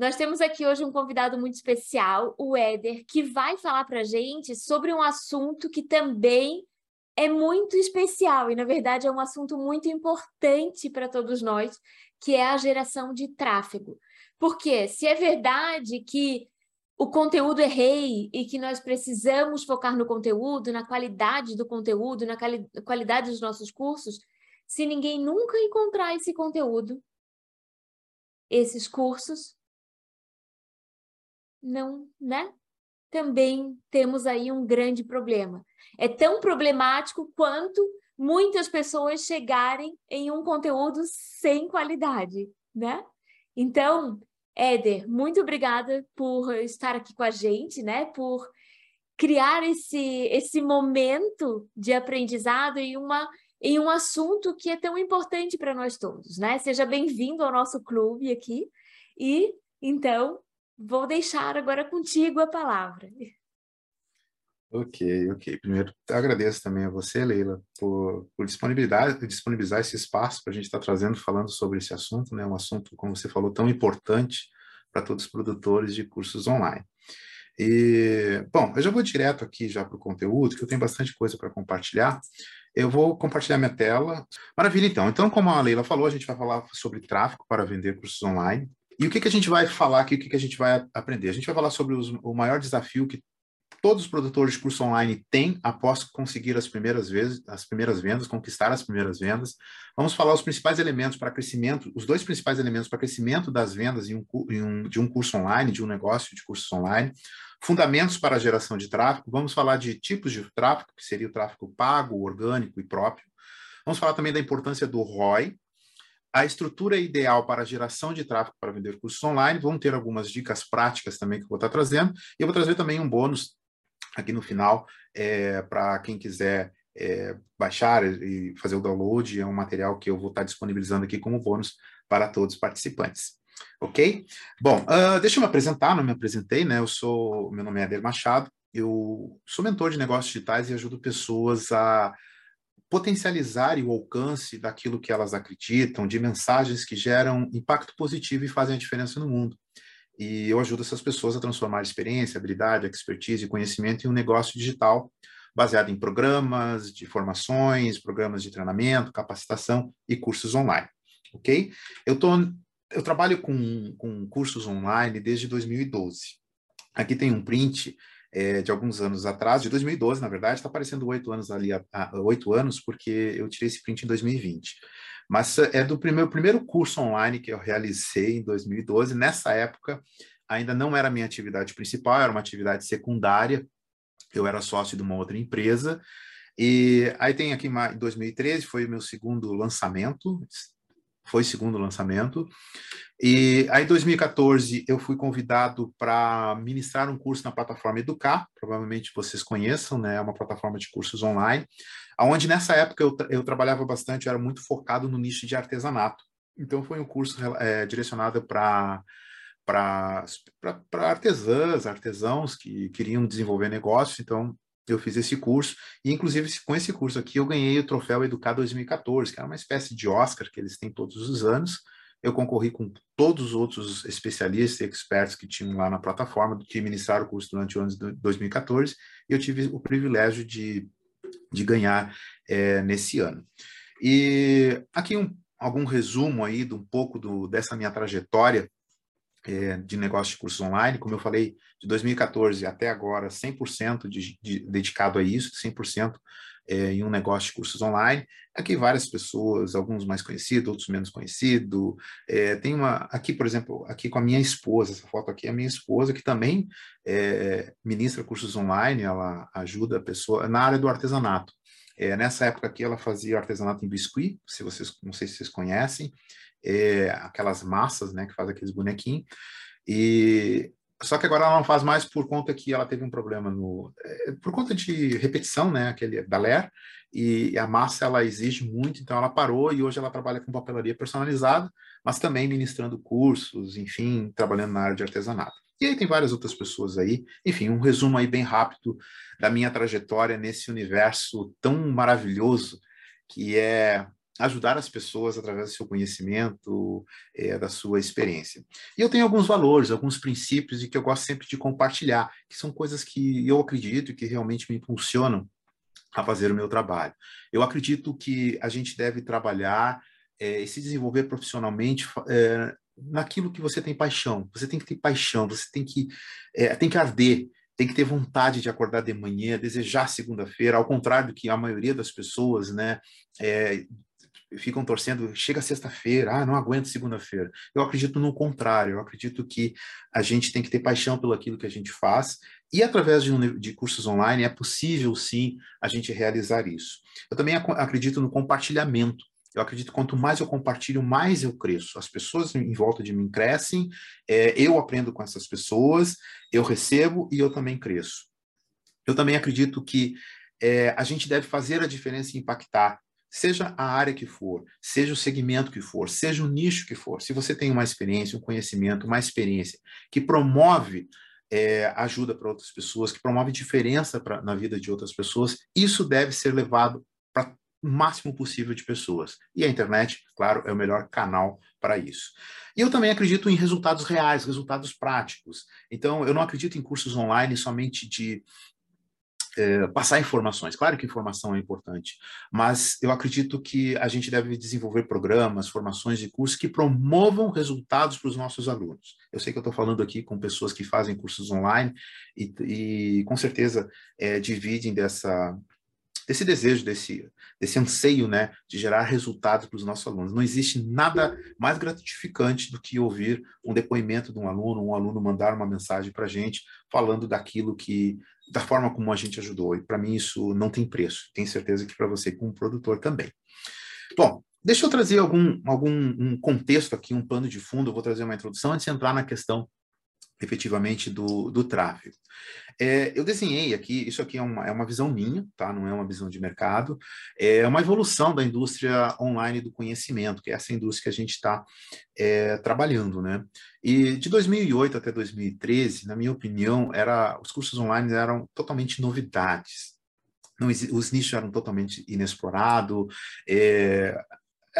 Nós temos aqui hoje um convidado muito especial, o Éder, que vai falar para a gente sobre um assunto que também é muito especial e, na verdade, é um assunto muito importante para todos nós, que é a geração de tráfego. Porque se é verdade que o conteúdo é rei e que nós precisamos focar no conteúdo, na qualidade do conteúdo, na quali qualidade dos nossos cursos, se ninguém nunca encontrar esse conteúdo, esses cursos, não, né? Também temos aí um grande problema. É tão problemático quanto muitas pessoas chegarem em um conteúdo sem qualidade, né? Então, Éder, muito obrigada por estar aqui com a gente, né? Por criar esse, esse momento de aprendizado e uma em um assunto que é tão importante para nós todos, né? Seja bem-vindo ao nosso clube aqui e então vou deixar agora contigo a palavra. Ok, ok. Primeiro, agradeço também a você, Leila, por, por disponibilidade, disponibilizar esse espaço para a gente estar tá trazendo, falando sobre esse assunto, né? Um assunto, como você falou, tão importante para todos os produtores de cursos online. E, bom, eu já vou direto aqui já para o conteúdo, que eu tenho bastante coisa para compartilhar. Eu vou compartilhar minha tela. Maravilha, então. Então, como a Leila falou, a gente vai falar sobre tráfego para vender cursos online. E o que, que a gente vai falar aqui, o que, que a gente vai aprender? A gente vai falar sobre os, o maior desafio que todos os produtores de curso online têm após conseguir as primeiras vezes, as primeiras vendas, conquistar as primeiras vendas. Vamos falar os principais elementos para crescimento, os dois principais elementos para crescimento das vendas em um, em um, de um curso online, de um negócio de cursos online. Fundamentos para a geração de tráfego. Vamos falar de tipos de tráfego, que seria o tráfego pago, orgânico e próprio. Vamos falar também da importância do ROI, a estrutura ideal para a geração de tráfego para vender cursos online. Vamos ter algumas dicas práticas também que eu vou estar trazendo. E eu vou trazer também um bônus aqui no final, é, para quem quiser é, baixar e fazer o download, é um material que eu vou estar disponibilizando aqui como bônus para todos os participantes. Ok? Bom, uh, deixa eu me apresentar, não me apresentei, né? Eu sou, meu nome é Eder Machado, eu sou mentor de negócios digitais e ajudo pessoas a potencializar o alcance daquilo que elas acreditam, de mensagens que geram impacto positivo e fazem a diferença no mundo. E eu ajudo essas pessoas a transformar experiência, habilidade, expertise e conhecimento em um negócio digital baseado em programas de formações, programas de treinamento, capacitação e cursos online, ok? Eu, tô, eu trabalho com, com cursos online desde 2012. Aqui tem um print é, de alguns anos atrás, de 2012, na verdade, está aparecendo oito anos ali, oito anos, porque eu tirei esse print em 2020. Mas é do primeiro, primeiro curso online que eu realizei em 2012. Nessa época, ainda não era minha atividade principal, era uma atividade secundária. Eu era sócio de uma outra empresa. E aí tem aqui em 2013 foi o meu segundo lançamento, foi segundo lançamento. E aí, em 2014, eu fui convidado para ministrar um curso na plataforma Educar, provavelmente vocês conheçam, né? É uma plataforma de cursos online, onde nessa época eu, eu trabalhava bastante, eu era muito focado no nicho de artesanato. Então, foi um curso é, direcionado para para artesãs, artesãos que queriam desenvolver negócios. Então, eu fiz esse curso, e inclusive com esse curso aqui eu ganhei o troféu Educar 2014, que é uma espécie de Oscar que eles têm todos os anos. Eu concorri com todos os outros especialistas e experts que tinham lá na plataforma, que ministraram o curso durante o ano de 2014, e eu tive o privilégio de, de ganhar é, nesse ano. E aqui um, algum resumo aí de um pouco do, dessa minha trajetória é, de negócio de cursos online, como eu falei, de 2014 até agora, 100% de, de, dedicado a isso, 100% é, em um negócio de cursos online. Aqui várias pessoas, alguns mais conhecidos, outros menos conhecidos. É, tem uma, aqui, por exemplo, aqui com a minha esposa, essa foto aqui é a minha esposa, que também é, ministra cursos online, ela ajuda a pessoa na área do artesanato. É, nessa época aqui ela fazia artesanato em biscuit, se vocês, não sei se vocês conhecem, é, aquelas massas, né, que faz aqueles bonequinhos. E só que agora ela não faz mais por conta que ela teve um problema no, é, por conta de repetição, né, aquele da LER, e a massa ela exige muito, então ela parou e hoje ela trabalha com papelaria personalizada, mas também ministrando cursos, enfim, trabalhando na área de artesanato. E aí tem várias outras pessoas aí. Enfim, um resumo aí bem rápido da minha trajetória nesse universo tão maravilhoso que é ajudar as pessoas através do seu conhecimento, é, da sua experiência. E eu tenho alguns valores, alguns princípios e que eu gosto sempre de compartilhar, que são coisas que eu acredito e que realmente me impulsionam a fazer o meu trabalho. Eu acredito que a gente deve trabalhar é, e se desenvolver profissionalmente é, naquilo que você tem paixão. Você tem que ter paixão, você tem que, é, tem que arder, tem que ter vontade de acordar de manhã, desejar segunda-feira, ao contrário do que a maioria das pessoas, né, é, ficam torcendo, chega sexta-feira, ah, não aguento segunda-feira. Eu acredito no contrário, eu acredito que a gente tem que ter paixão pelo aquilo que a gente faz, e através de, de cursos online é possível sim a gente realizar isso. Eu também ac acredito no compartilhamento. Eu acredito que quanto mais eu compartilho, mais eu cresço. As pessoas em volta de mim crescem, é, eu aprendo com essas pessoas, eu recebo e eu também cresço. Eu também acredito que é, a gente deve fazer a diferença e impactar, seja a área que for, seja o segmento que for, seja o nicho que for. Se você tem uma experiência, um conhecimento, uma experiência que promove é, ajuda para outras pessoas, que promove diferença pra, na vida de outras pessoas, isso deve ser levado para o máximo possível de pessoas. E a internet, claro, é o melhor canal para isso. E eu também acredito em resultados reais, resultados práticos. Então, eu não acredito em cursos online somente de é, passar informações. Claro que informação é importante, mas eu acredito que a gente deve desenvolver programas, formações de cursos que promovam resultados para os nossos alunos. Eu sei que eu estou falando aqui com pessoas que fazem cursos online e, e com certeza é, dividem dessa, desse desejo, desse, desse anseio né, de gerar resultados para os nossos alunos. Não existe nada mais gratificante do que ouvir um depoimento de um aluno, um aluno mandar uma mensagem para a gente falando daquilo que, da forma como a gente ajudou. E para mim isso não tem preço. Tenho certeza que para você, como produtor, também. Bom, deixa eu trazer algum, algum um contexto aqui, um pano de fundo, eu vou trazer uma introdução antes de entrar na questão efetivamente do, do tráfego. É, eu desenhei aqui, isso aqui é uma, é uma visão minha, tá? não é uma visão de mercado, é uma evolução da indústria online do conhecimento, que é essa indústria que a gente está é, trabalhando. Né? E de 2008 até 2013, na minha opinião, era, os cursos online eram totalmente novidades. Não, os nichos eram totalmente inexplorados, é,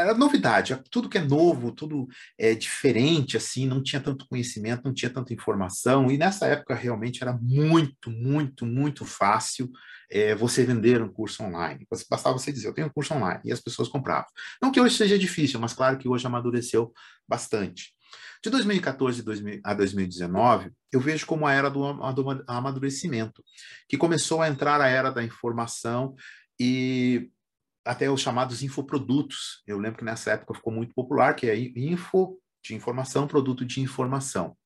era novidade, tudo que é novo, tudo é diferente, assim, não tinha tanto conhecimento, não tinha tanta informação, e nessa época realmente era muito, muito, muito fácil é, você vender um curso online. Bastava você dizer, eu tenho um curso online, e as pessoas compravam. Não que hoje seja difícil, mas claro que hoje amadureceu bastante. De 2014 a 2019, eu vejo como a era do amadurecimento, que começou a entrar a era da informação e até os chamados infoprodutos. Eu lembro que nessa época ficou muito popular, que é info de informação, produto de informação.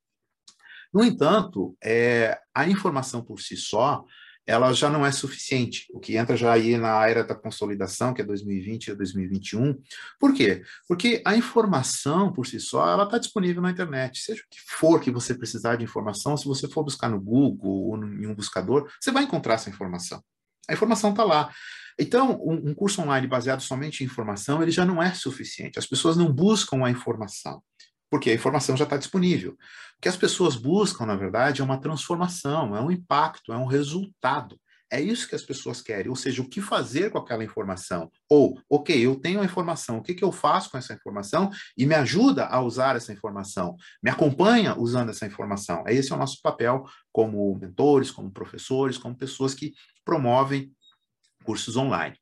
No entanto, é, a informação por si só, ela já não é suficiente, o que entra já aí na era da consolidação, que é 2020 e 2021. Por quê? Porque a informação por si só, ela está disponível na internet. Seja o que for que você precisar de informação, se você for buscar no Google ou em um buscador, você vai encontrar essa informação. A informação está lá. Então, um, um, curso online baseado somente em informação, ele já não é suficiente. As pessoas não buscam a informação, porque a informação já está disponível. O que as pessoas buscam, na verdade, é uma transformação, é um impacto, é um resultado. É isso que as pessoas querem, ou seja, o que fazer com aquela informação. Ou, ok, eu tenho a informação, o que, que eu faço com essa informação e me ajuda a usar essa informação, me acompanha usando essa informação. Esse é o nosso papel como mentores, como professores, como pessoas que promovem cursos online.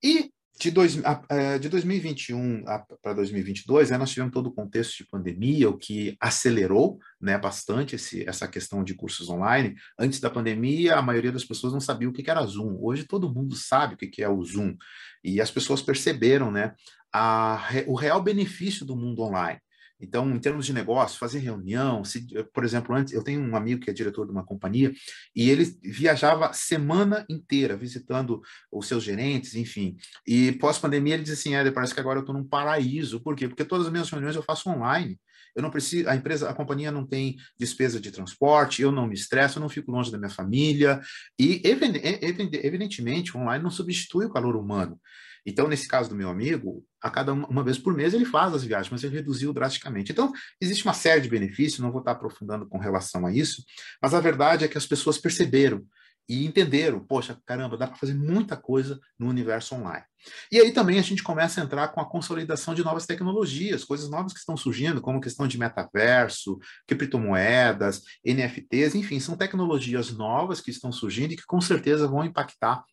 E de, dois, é, de 2021 para 2022, né, nós tivemos todo o contexto de pandemia, o que acelerou né, bastante esse, essa questão de cursos online. Antes da pandemia, a maioria das pessoas não sabia o que era Zoom. Hoje todo mundo sabe o que é o Zoom. E as pessoas perceberam né, a, o real benefício do mundo online. Então, em termos de negócio, fazer reunião, se, por exemplo, antes eu tenho um amigo que é diretor de uma companhia e ele viajava semana inteira visitando os seus gerentes, enfim. E pós-pandemia ele disse assim: é, parece que agora eu estou num paraíso. Por quê? Porque todas as minhas reuniões eu faço online. Eu não preciso, a empresa, a companhia não tem despesa de transporte, eu não me estresso, eu não fico longe da minha família. E, evidentemente, online não substitui o calor humano. Então, nesse caso do meu amigo, a cada uma, uma, vez por mês ele faz as viagens, mas ele reduziu drasticamente. Então, existe uma série de benefícios, não vou estar aprofundando com relação a isso, mas a verdade é que as pessoas perceberam e entenderam, poxa, caramba, dá para fazer muita coisa no universo online. E aí também a gente começa a entrar com a consolidação de novas tecnologias, coisas novas que estão surgindo, como questão de metaverso, criptomoedas, NFTs, enfim, são tecnologias novas que estão surgindo e que com certeza vão impactar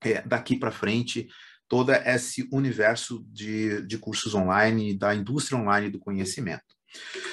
é, daqui para frente todo esse universo de, de cursos online, da indústria online do conhecimento.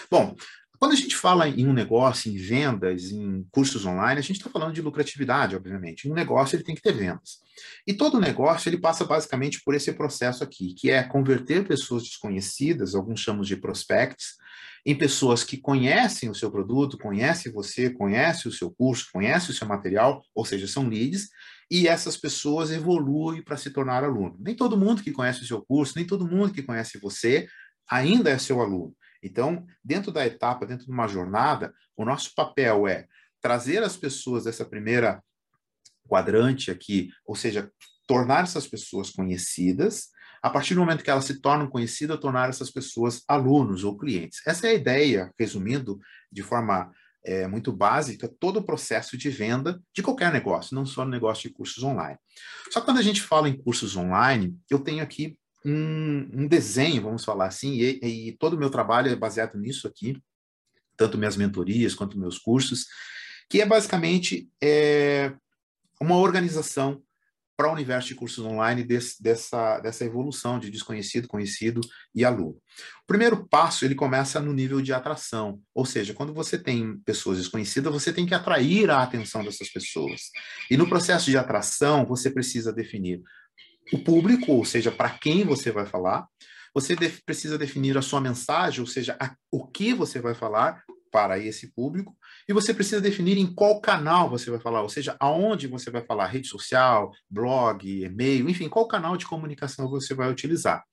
Bom, quando a gente fala em um negócio, em vendas, em cursos online, a gente está falando de lucratividade, obviamente. Um negócio ele tem que ter vendas. E todo negócio ele passa basicamente por esse processo aqui, que é converter pessoas desconhecidas, alguns chamam de prospects, em pessoas que conhecem o seu produto, conhecem você, conhecem o seu curso, conhecem o seu material, ou seja, são leads, e essas pessoas evoluem para se tornar aluno. Nem todo mundo que conhece o seu curso, nem todo mundo que conhece você ainda é seu aluno. Então, dentro da etapa, dentro de uma jornada, o nosso papel é trazer as pessoas dessa primeira quadrante aqui, ou seja, tornar essas pessoas conhecidas, a partir do momento que elas se tornam conhecidas, tornar essas pessoas alunos ou clientes. Essa é a ideia, resumindo de forma é, muito básica, todo o processo de venda de qualquer negócio, não só no negócio de cursos online. Só que quando a gente fala em cursos online, eu tenho aqui um, um desenho, vamos falar assim, e, e todo o meu trabalho é baseado nisso aqui, tanto minhas mentorias quanto meus cursos, que é basicamente é, uma organização para o universo de cursos online desse, dessa, dessa evolução de desconhecido, conhecido e aluno. O primeiro passo, ele começa no nível de atração, ou seja, quando você tem pessoas desconhecidas, você tem que atrair a atenção dessas pessoas. E no processo de atração, você precisa definir o público, ou seja, para quem você vai falar. Você def precisa definir a sua mensagem, ou seja, a, o que você vai falar para esse público. E você precisa definir em qual canal você vai falar, ou seja, aonde você vai falar, rede social, blog, e-mail, enfim, qual canal de comunicação você vai utilizar.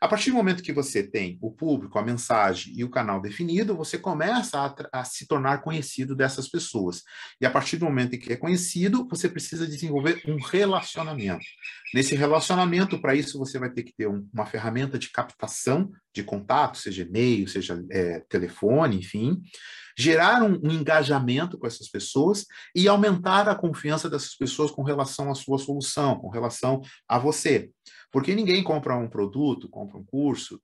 A partir do momento que você tem o público, a mensagem e o canal definido, você começa a, a, se tornar conhecido dessas pessoas. E a partir do momento em que é conhecido, você precisa desenvolver um relacionamento. Nesse relacionamento, para isso, você vai ter que ter um, uma ferramenta de captação de contato, seja e-mail, seja é, telefone, enfim, gerar um, um, engajamento com essas pessoas e aumentar a confiança dessas pessoas com relação à sua solução, com relação a você. Porque ninguém compra um produto, compra um curso,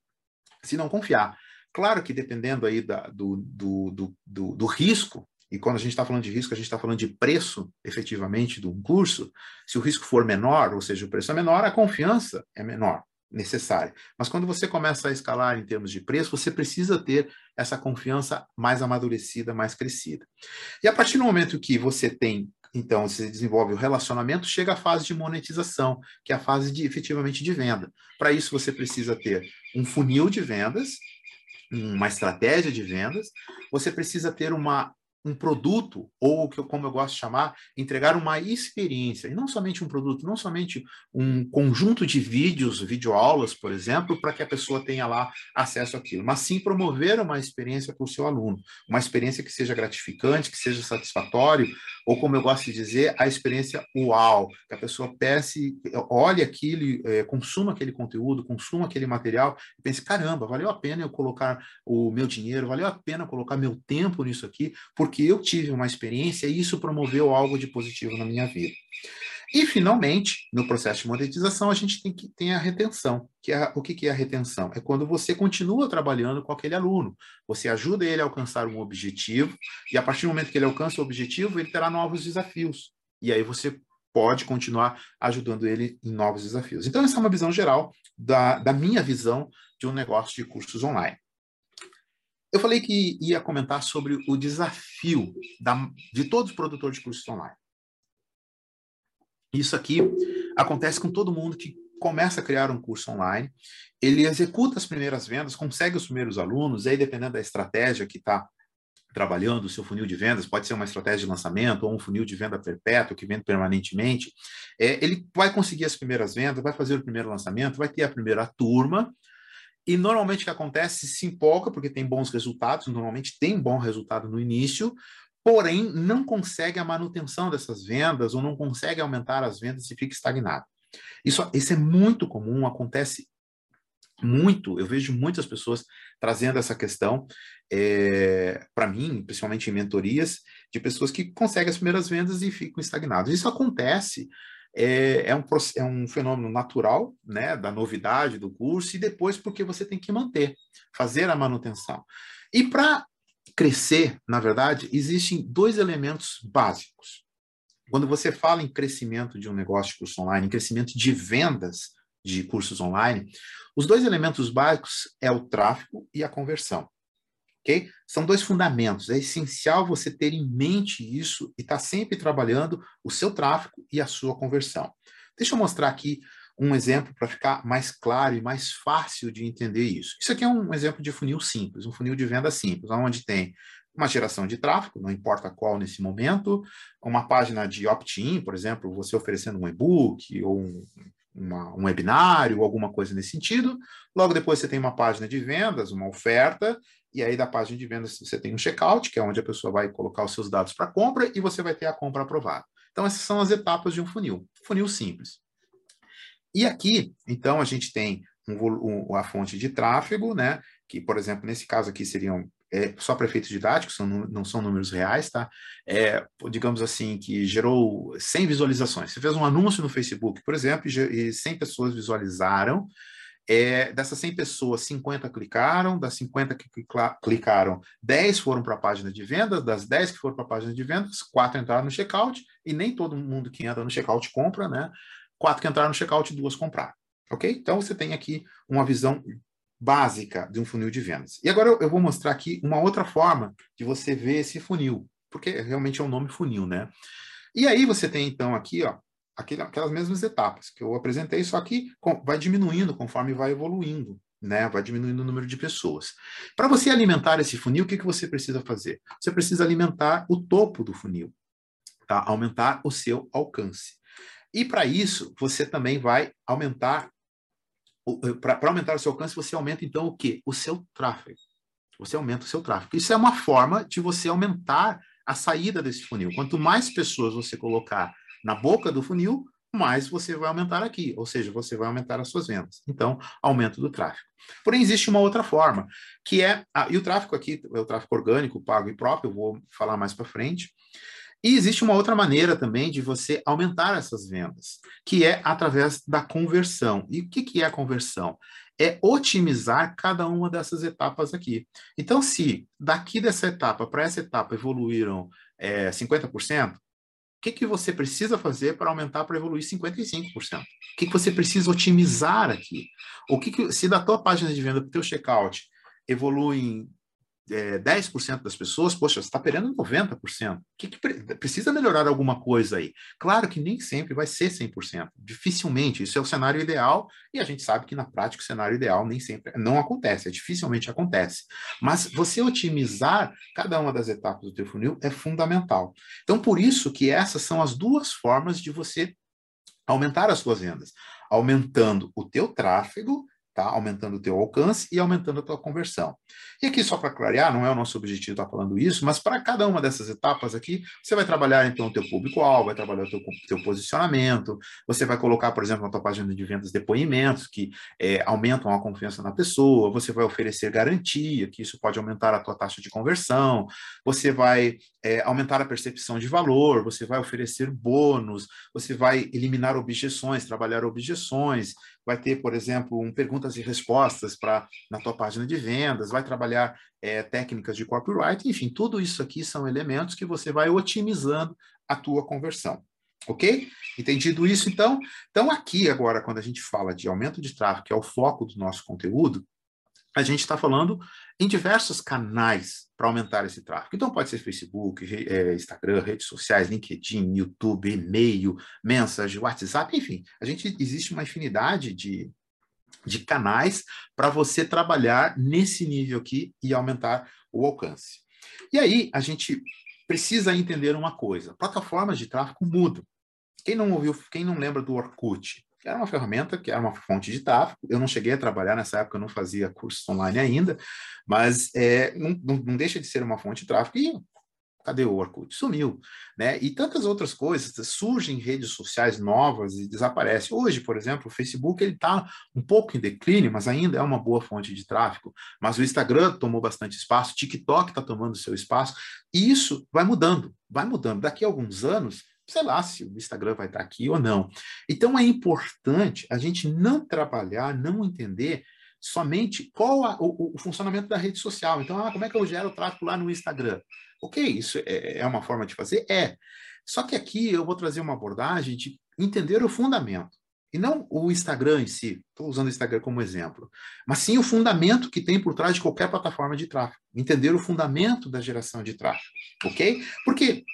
se não confiar. Claro que dependendo aí da, do, do, do, do, do risco, e quando a gente está falando de risco, a gente está falando de preço, efetivamente, de um curso, se o risco for menor, ou seja, o preço é menor, a confiança é menor, necessária. Mas quando você começa a escalar em termos de preço, você precisa ter essa confiança mais amadurecida, mais crescida. E a partir do momento que você tem então, você desenvolve o relacionamento, chega à fase de monetização, que é a fase de efetivamente de venda. Para isso, você precisa ter um funil de vendas, uma estratégia de vendas, você precisa ter uma um produto, ou como eu gosto de chamar, entregar uma experiência, e não somente um produto, não somente um conjunto de vídeos, videoaulas, por exemplo, para que a pessoa tenha lá acesso àquilo, mas sim promover uma experiência para o seu aluno, uma experiência que seja gratificante, que seja satisfatório, ou como eu gosto de dizer, a experiência uau, que a pessoa peça, olhe aquilo, é, consuma aquele conteúdo, consuma aquele material, e pense, caramba, valeu a pena eu colocar o meu dinheiro, valeu a pena colocar meu tempo nisso aqui, porque porque eu tive uma experiência e isso promoveu algo de positivo na minha vida. E, finalmente, no processo de monetização, a gente tem, que, tem a retenção. Que é, o que, que é a retenção? É quando você continua trabalhando com aquele aluno. Você ajuda ele a alcançar um objetivo, e a partir do momento que ele alcança o objetivo, ele terá novos desafios. E aí você pode continuar ajudando ele em novos desafios. Então, essa é uma visão geral da, da minha visão de um negócio de cursos online. Eu falei que ia comentar sobre o desafio da, de todos os produtores de cursos online. Isso aqui acontece com todo mundo que começa a criar um curso online, ele executa as primeiras vendas, consegue os primeiros alunos, aí dependendo da estratégia que está trabalhando, o seu funil de vendas, pode ser uma estratégia de lançamento ou um funil de venda perpétuo que vende permanentemente, é, ele vai conseguir as primeiras vendas, vai fazer o primeiro lançamento, vai ter a primeira turma, e normalmente o que acontece se empolga porque tem bons resultados, normalmente tem bom resultado no início, porém não consegue a manutenção dessas vendas ou não consegue aumentar as vendas e fica estagnado. Isso, isso é muito comum, acontece muito, eu vejo muitas pessoas trazendo essa questão é, para mim, principalmente em mentorias, de pessoas que conseguem as primeiras vendas e ficam estagnados. Isso acontece, é, é, um, é um fenômeno natural, né, da novidade do curso, e depois porque você tem que manter, fazer a manutenção. E para crescer, na verdade, existem dois elementos básicos. Quando você fala em crescimento de um negócio de curso online, em crescimento de vendas de cursos online, os dois elementos básicos é o tráfego e a conversão. São dois fundamentos. É essencial você ter em mente isso e estar tá sempre trabalhando o seu tráfego e a sua conversão. Deixa eu mostrar aqui um exemplo para ficar mais claro e mais fácil de entender isso. Isso aqui é um exemplo de funil simples, um funil de venda simples, onde tem uma geração de tráfego, não importa qual nesse momento, uma página de opt-in, por exemplo, você oferecendo um e-book ou um, uma, um webinário, alguma coisa nesse sentido. Logo depois você tem uma página de vendas, uma oferta, e aí da página de vendas você tem um checkout, que é onde a pessoa vai colocar os seus dados para compra, e você vai ter a compra aprovada. Então, essas são as etapas de um funil. Funil simples. E aqui, então, a gente tem um, um, a fonte de tráfego, né? Que, por exemplo, nesse caso aqui seriam é, só para efeitos didáticos, são, não são números reais, tá? É, digamos assim, que gerou 100 visualizações. Você fez um anúncio no Facebook, por exemplo, e 100 pessoas visualizaram. É, dessas 100 pessoas, 50 clicaram, das 50 que clicaram, 10 foram para a página de vendas, das 10 que foram para a página de vendas, 4 entraram no checkout, e nem todo mundo que entra no checkout compra, né? Quatro que entraram no checkout, duas compraram. Ok? Então você tem aqui uma visão básica de um funil de vendas. E agora eu vou mostrar aqui uma outra forma de você ver esse funil, porque realmente é um nome funil, né? E aí você tem então aqui, ó, aquelas mesmas etapas que eu apresentei, só que vai diminuindo conforme vai evoluindo, né? Vai diminuindo o número de pessoas. Para você alimentar esse funil, o que, que você precisa fazer? Você precisa alimentar o topo do funil, tá? Aumentar o seu alcance. E para isso, você também vai aumentar para aumentar o seu alcance, você aumenta então o quê? O seu tráfego. Você aumenta o seu tráfego. Isso é uma forma de você aumentar a saída desse funil. Quanto mais pessoas você colocar na boca do funil, mais você vai aumentar aqui, ou seja, você vai aumentar as suas vendas. Então, aumento do tráfego. Porém, existe uma outra forma, que é, e o tráfego aqui é o tráfego orgânico, pago e próprio, eu vou falar mais para frente, e existe uma outra maneira também de você aumentar essas vendas, que é através da conversão. E o que, que é a conversão? É otimizar cada uma dessas etapas aqui. Então, se daqui dessa etapa para essa etapa evoluíram é, 50%, o que, que você precisa fazer para aumentar para evoluir 55%? O que, que você precisa otimizar aqui? O que, que se da tua página de venda para o teu checkout evolui é, 10% das pessoas, poxa, você está perdendo 90%. O que, que precisa melhorar alguma coisa aí? Claro que nem sempre vai ser 100%. Dificilmente. Isso é o cenário ideal e a gente sabe que na prática o cenário ideal nem sempre não acontece, é, dificilmente acontece. Mas você otimizar cada uma das etapas do teu funil é fundamental. Então, por isso que essas são as duas formas de você aumentar as suas vendas. Aumentando o teu tráfego tá? aumentando o teu alcance e aumentando a tua conversão. E aqui, só para clarear, não é o nosso objetivo estar falando isso, mas para cada uma dessas etapas aqui, você vai trabalhar, então, o teu público-alvo, vai trabalhar o teu, teu, posicionamento, você vai colocar, por exemplo, na tua página de vendas, depoimentos que é, aumentam a confiança na pessoa, você vai oferecer garantia, que isso pode aumentar a tua taxa de conversão, você vai é, aumentar a percepção de valor, você vai oferecer bônus, você vai eliminar objeções, trabalhar objeções, vai ter, por exemplo, um perguntas e respostas para na tua página de vendas, vai trabalhar é, técnicas de copyright, enfim, tudo isso aqui são elementos que você vai otimizando a tua conversão. Ok? Entendido isso, então? Então, aqui agora, quando a gente fala de aumento de tráfego, que é o foco do nosso conteúdo, a gente está falando em diversos canais para aumentar esse tráfego. Então, pode ser Facebook, é, Instagram, redes sociais, LinkedIn, YouTube, e-mail, mensagem, WhatsApp, enfim. A gente existe uma infinidade de, de canais para você trabalhar nesse nível aqui e aumentar o alcance. E aí, a gente precisa entender uma coisa: plataformas de tráfego mudam. Quem não ouviu, quem não lembra do Orkut? Que era uma ferramenta, que era uma fonte de tráfego. Eu não cheguei a trabalhar nessa época, eu não fazia cursos online ainda, mas é, não, não, não, deixa de ser uma fonte de tráfego. E Cadê o Orkut? Sumiu, né? E tantas outras coisas surgem redes sociais novas e desaparecem. Hoje, por exemplo, o Facebook ele está um pouco em declínio, mas ainda é uma boa fonte de tráfego. Mas o Instagram tomou bastante espaço, o TikTok está tomando seu espaço, e isso vai mudando, vai mudando. Daqui a alguns anos, sei lá se o Instagram vai estar aqui ou não. Então é importante a gente não trabalhar, não entender somente qual a, o, o, funcionamento da rede social. Então, ah, como é que eu gero tráfego lá no Instagram? Ok, isso é, é uma forma de fazer? É. Só que aqui eu vou trazer uma abordagem de entender o fundamento. E não o Instagram em si, estou usando o Instagram como exemplo, mas sim o fundamento que tem por trás de qualquer plataforma de tráfego. Entender o fundamento da geração de tráfego, ok? Porque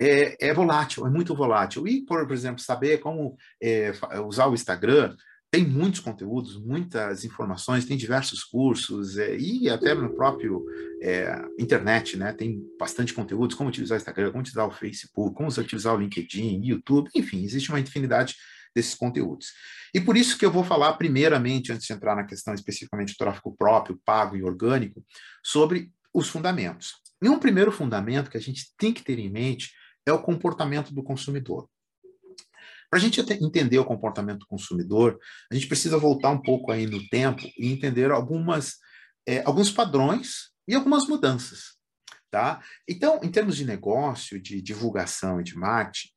é, é volátil, é muito volátil. E, por, exemplo, saber como é, usar o Instagram tem muitos conteúdos, muitas informações, tem diversos cursos é, e até no próprio é, internet, né? Tem bastante conteúdos, como utilizar o Instagram, como utilizar o Facebook, como utilizar o LinkedIn, YouTube, enfim, existe uma infinidade desses conteúdos. E por isso que eu vou falar primeiramente, antes de entrar na questão especificamente do tráfego próprio, pago e orgânico, sobre os fundamentos. E um primeiro fundamento que a gente tem que ter em mente é o comportamento do consumidor. Para a gente entender o comportamento do consumidor, a gente precisa voltar um pouco aí no tempo e entender algumas, é, alguns padrões e algumas mudanças. Tá? Então, em termos de negócio, de divulgação e de marketing,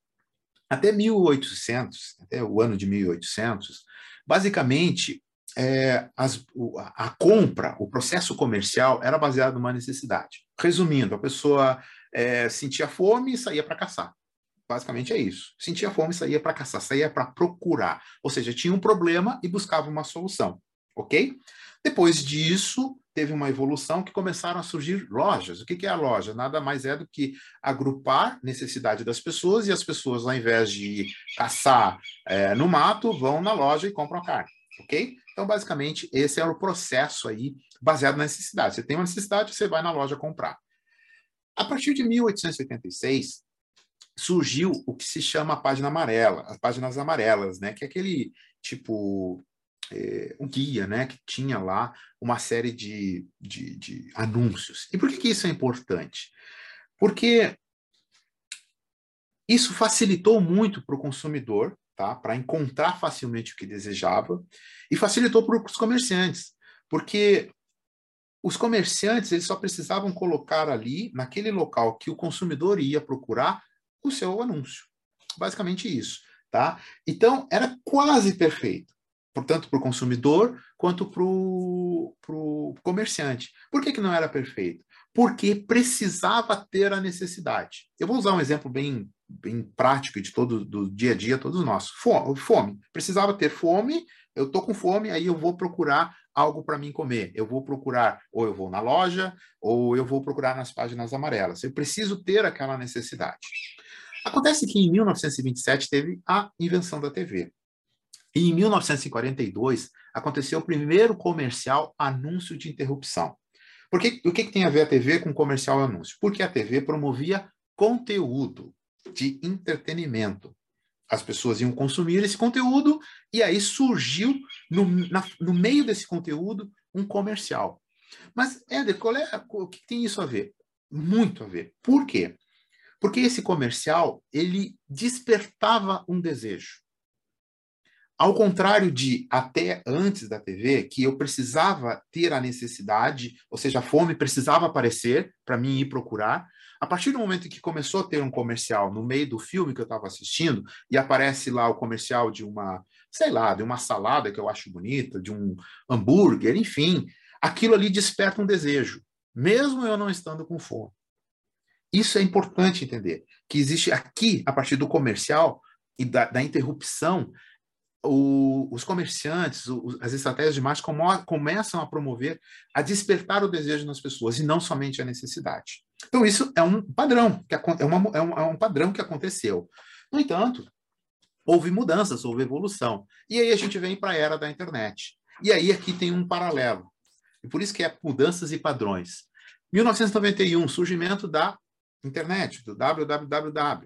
até 1800, até o ano de 1800, basicamente é, as, a compra, o processo comercial era baseado numa necessidade. Resumindo, a pessoa é, sentia fome e saía para caçar. Basicamente é isso. Sentia fome, saía para caçar, saía para procurar. Ou seja, tinha um problema e buscava uma solução. Ok? Depois disso, teve uma evolução que começaram a surgir lojas. O que, é a loja? Nada mais é do que agrupar necessidade das pessoas e as pessoas, ao invés de caçar é, no mato, vão na loja e compram a carne. Ok? Então, basicamente, esse é o processo aí baseado na necessidade. Você tem uma necessidade, você vai na loja comprar. A partir de 1886, surgiu o que se chama a página amarela, as páginas amarelas, né? Que é aquele tipo é, um guia, né? Que tinha lá uma série de, de, de anúncios. E por que, que isso é importante? Porque isso facilitou muito para o consumidor, tá? Para encontrar facilmente o que desejava e facilitou para os comerciantes, porque os comerciantes eles só precisavam colocar ali naquele local que o consumidor ia procurar o seu anúncio. Basicamente isso, tá? Então, era quase perfeito, portanto, para o consumidor quanto para o comerciante. Por que, que não era perfeito? Porque precisava ter a necessidade. Eu vou usar um exemplo bem, bem prático de todo do dia a dia, todos nós. Fome. Precisava ter fome, eu estou com fome, aí eu vou procurar algo para mim comer. Eu vou procurar, ou eu vou na loja, ou eu vou procurar nas páginas amarelas. Eu preciso ter aquela necessidade. Acontece que em 1927 teve a invenção da TV. E em 1942 aconteceu o primeiro comercial anúncio de interrupção. Por que, o que, que tem a ver a TV com comercial anúncio? Porque a TV promovia conteúdo de entretenimento. As pessoas iam consumir esse conteúdo e aí surgiu no, na, no meio desse conteúdo um comercial. Mas, Éder, qual é, o que tem isso a ver? Muito a ver. Por quê? Porque esse comercial, ele despertava um desejo. Ao contrário de até antes da TV, que eu precisava ter a necessidade, ou seja, a fome precisava aparecer para mim ir procurar, a partir do momento que começou a ter um comercial no meio do filme que eu estava assistindo, e aparece lá o comercial de uma, sei lá, de uma salada que eu acho bonita, de um hambúrguer, enfim, aquilo ali desperta um desejo, mesmo eu não estando com fome. Isso é importante entender, que existe aqui, a partir do comercial e da, da interrupção, o, os comerciantes, o, as estratégias de marketing começam a promover, a despertar o desejo nas pessoas e não somente a necessidade. Então, isso é um padrão, que é, uma, é, um, é um padrão que aconteceu. No entanto, houve mudanças, houve evolução. E aí a gente vem para a era da internet. E aí aqui tem um paralelo. E por isso que é mudanças e padrões. 1991, surgimento da internet, do www.